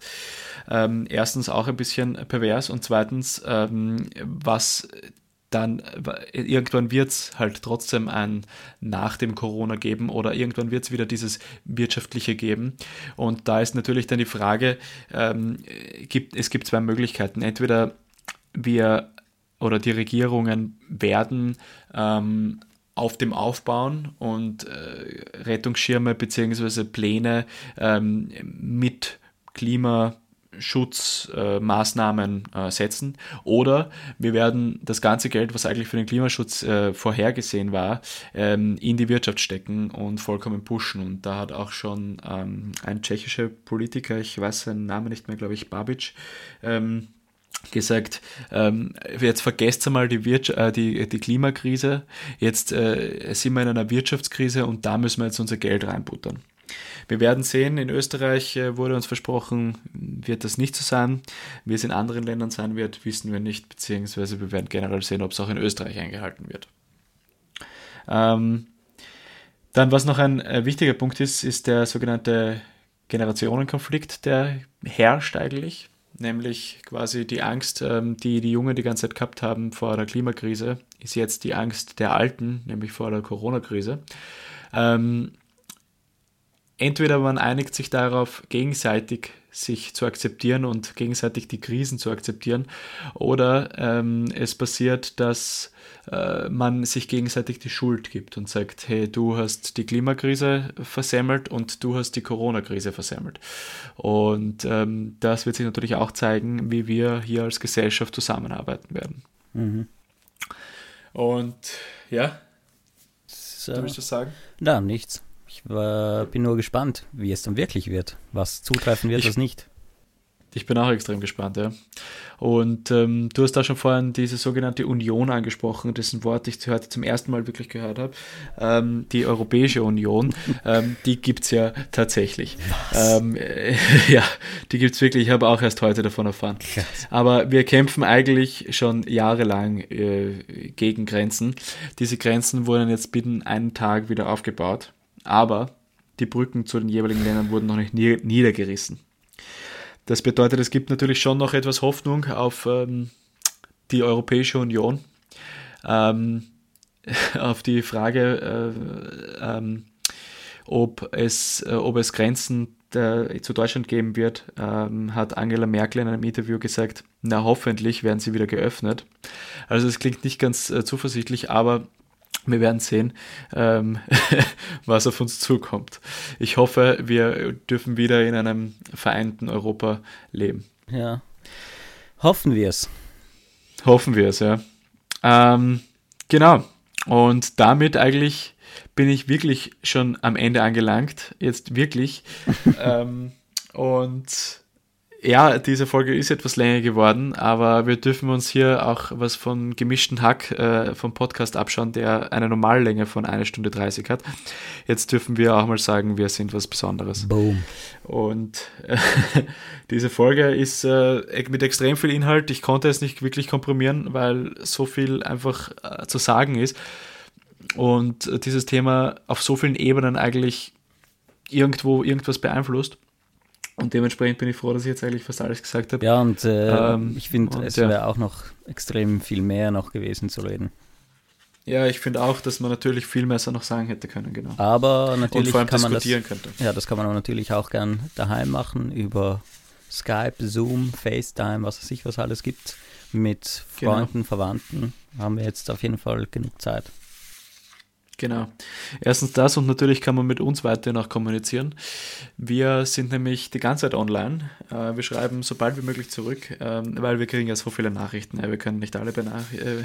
Ähm, erstens auch ein bisschen pervers und zweitens, ähm, was dann äh, irgendwann wird es halt trotzdem ein nach dem Corona geben oder irgendwann wird es wieder dieses wirtschaftliche geben. Und da ist natürlich dann die Frage, ähm, gibt, es gibt zwei Möglichkeiten. Entweder wir oder die Regierungen werden ähm, auf dem Aufbauen und äh, Rettungsschirme bzw. Pläne ähm, mit Klima Schutzmaßnahmen äh, äh, setzen. Oder wir werden das ganze Geld, was eigentlich für den Klimaschutz äh, vorhergesehen war, ähm, in die Wirtschaft stecken und vollkommen pushen. Und da hat auch schon ähm, ein tschechischer Politiker, ich weiß seinen Namen nicht mehr, glaube ich, Babic, ähm, gesagt, ähm, jetzt vergesst einmal die, äh, die, die Klimakrise, jetzt äh, sind wir in einer Wirtschaftskrise und da müssen wir jetzt unser Geld reinbuttern. Wir werden sehen, in Österreich äh, wurde uns versprochen, wird das nicht so sein. Wie es in anderen Ländern sein wird, wissen wir nicht, beziehungsweise wir werden generell sehen, ob es auch in Österreich eingehalten wird. Ähm, dann, was noch ein äh, wichtiger Punkt ist, ist der sogenannte Generationenkonflikt, der herrscht eigentlich, nämlich quasi die Angst, ähm, die die Jungen die ganze Zeit gehabt haben vor der Klimakrise, ist jetzt die Angst der Alten, nämlich vor der Corona-Krise. Ähm, entweder man einigt sich darauf, gegenseitig sich zu akzeptieren und gegenseitig die Krisen zu akzeptieren, oder ähm, es passiert, dass äh, man sich gegenseitig die Schuld gibt und sagt, hey, du hast die Klimakrise versemmelt und du hast die Corona-Krise versemmelt. Und ähm, das wird sich natürlich auch zeigen, wie wir hier als Gesellschaft zusammenarbeiten werden. Mhm. Und ja, so. du willst du sagen? Na, nichts. Ich war, bin nur gespannt, wie es dann wirklich wird, was zutreffen wird, ich, was nicht. Ich bin auch extrem gespannt, ja. Und ähm, du hast da schon vorhin diese sogenannte Union angesprochen, dessen Wort ich heute zum ersten Mal wirklich gehört habe. Ähm, die Europäische Union, ähm, die gibt es ja tatsächlich. Ähm, äh, ja, die gibt es wirklich. Ich habe auch erst heute davon erfahren. Krass. Aber wir kämpfen eigentlich schon jahrelang äh, gegen Grenzen. Diese Grenzen wurden jetzt binnen einen Tag wieder aufgebaut aber die Brücken zu den jeweiligen Ländern wurden noch nicht niedergerissen. Das bedeutet, es gibt natürlich schon noch etwas Hoffnung auf ähm, die Europäische Union. Ähm, auf die Frage, äh, ähm, ob, es, äh, ob es Grenzen der, zu Deutschland geben wird, ähm, hat Angela Merkel in einem Interview gesagt, na hoffentlich werden sie wieder geöffnet. Also es klingt nicht ganz äh, zuversichtlich, aber wir werden sehen, ähm, was auf uns zukommt. Ich hoffe, wir dürfen wieder in einem vereinten Europa leben. Ja. Hoffen wir es. Hoffen wir es, ja. Ähm, genau. Und damit eigentlich bin ich wirklich schon am Ende angelangt. Jetzt wirklich. ähm, und ja, diese Folge ist etwas länger geworden, aber wir dürfen uns hier auch was von gemischten Hack äh, vom Podcast abschauen, der eine Normallänge von einer Stunde 30 hat. Jetzt dürfen wir auch mal sagen, wir sind was Besonderes. Boom. Und äh, diese Folge ist äh, mit extrem viel Inhalt. Ich konnte es nicht wirklich komprimieren, weil so viel einfach äh, zu sagen ist. und äh, dieses Thema auf so vielen Ebenen eigentlich irgendwo irgendwas beeinflusst. Und dementsprechend bin ich froh, dass ich jetzt eigentlich fast alles gesagt habe. Ja, und äh, Ähm, ich finde, und es ja. wäre auch noch extrem viel mehr noch gewesen zu reden. Ja, ich finde auch, dass man natürlich viel mehr so noch sagen hätte können, genau. Aber Und natürlich vor allem kann man das, diskutieren könnte. ja, das kann man natürlich auch gern daheim machen über Skype, Zoom, FaceTime, was weiß ich, was alles gibt. Mit Genau. Freunden, Verwandten haben wir jetzt auf jeden Fall genug Zeit. Genau. Erstens das und natürlich kann man mit uns weiterhin auch kommunizieren. Wir sind nämlich die ganze Zeit online. Äh, Wir schreiben so bald wie möglich zurück, ähm, weil wir kriegen ja so viele Nachrichten. Wir können nicht alle, äh,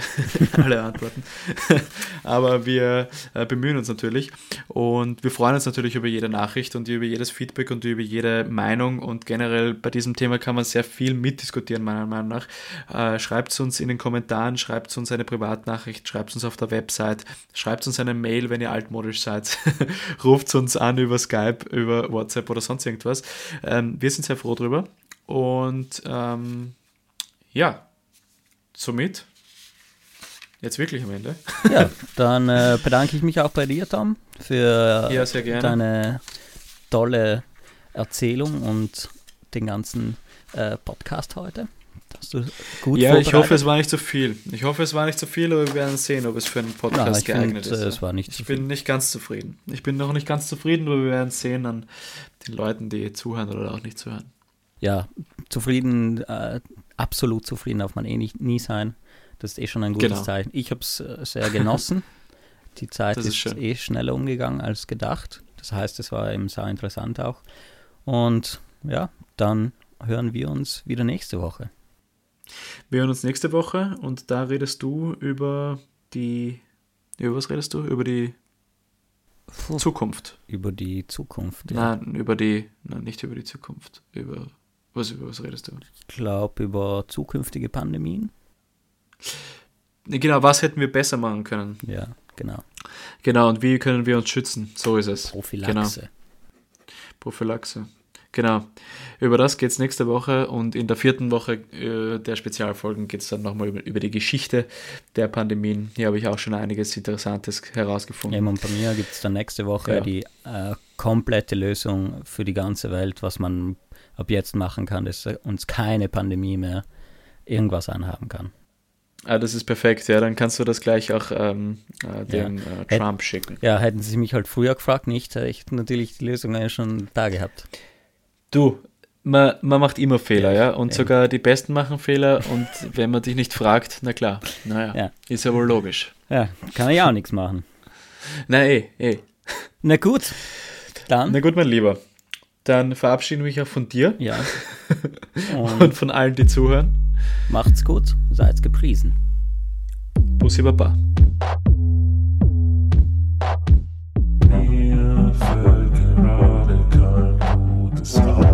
alle antworten. Aber wir äh, bemühen uns natürlich und wir freuen uns natürlich über jede Nachricht und über jedes Feedback und über jede Meinung und generell bei diesem Thema kann man sehr viel mitdiskutieren, meiner Meinung nach. Äh, Schreibt uns in den Kommentaren, schreibt uns eine Privatnachricht, schreibt uns auf der Website, schreibt uns eine Mail, wenn ihr altmodisch seid. Ruft uns an über Skype, über WhatsApp oder sonst irgendwas. Ähm, wir sind sehr froh drüber. Und ähm, ja, somit jetzt wirklich am Ende. Ja, dann äh, bedanke ich mich auch bei dir, Tom, für Ja, deine tolle Erzählung und den ganzen äh, Podcast heute. Hast du gut ja, ich hoffe, es war nicht zu viel. Ich hoffe, es war nicht zu viel, aber wir werden sehen, ob es für einen Podcast ich geeignet finde, ist. es war nicht Ich bin nicht ganz zufrieden. Ich bin noch nicht ganz zufrieden, aber wir werden sehen an den Leuten, die zuhören oder auch nicht zuhören. Ja, zufrieden, äh, absolut zufrieden darf man eh nicht, nie sein. Das ist eh schon ein gutes Genau. Zeichen. Ich habe es äh, sehr genossen. Die Zeit Das ist, ist eh schneller umgegangen als gedacht. Das heißt, es war eben sehr interessant auch. Und ja, dann hören wir uns wieder nächste Woche. Wir hören uns nächste Woche und da redest du über die. Über was redest du? Über die Puh, Zukunft. über die Zukunft. Ja. Nein, über die. Nein, nicht über die Zukunft. Über. Was, über was redest du? Ich glaube, über zukünftige Pandemien. Nee, Genau, was hätten wir besser machen können? Ja, genau. Genau, und wie können wir uns schützen? So ist es. Prophylaxe. Prophylaxe. Genau. Über das geht es nächste Woche und in der vierten Woche äh, der Spezialfolgen geht es dann nochmal über, über die Geschichte der Pandemien. Hier habe ich auch schon einiges Interessantes herausgefunden. Eben, und bei mir gibt es dann nächste Woche Ja. die äh, komplette Lösung für die ganze Welt, was man ab jetzt machen kann, dass uns keine Pandemie mehr irgendwas anhaben kann. Ah, das ist perfekt, ja. Dann kannst du das gleich auch ähm, äh, dem äh, Trump schicken. Ja, hätten sie mich halt früher gefragt, nicht, hätte ich natürlich die Lösung ja schon da gehabt. Du, man, man macht immer Fehler, ja. Und eben. sogar die Besten machen Fehler. Und wenn man dich nicht fragt, na klar, naja, Ja. ist ja wohl logisch. Ja, kann ich auch nichts machen. Na eh, eh. Na gut, dann. Na gut, mein Lieber. Dann verabschiede ich mich auch von dir Ja. Und und von allen, die zuhören. macht's gut, seid gepriesen. Bussi Baba. stars.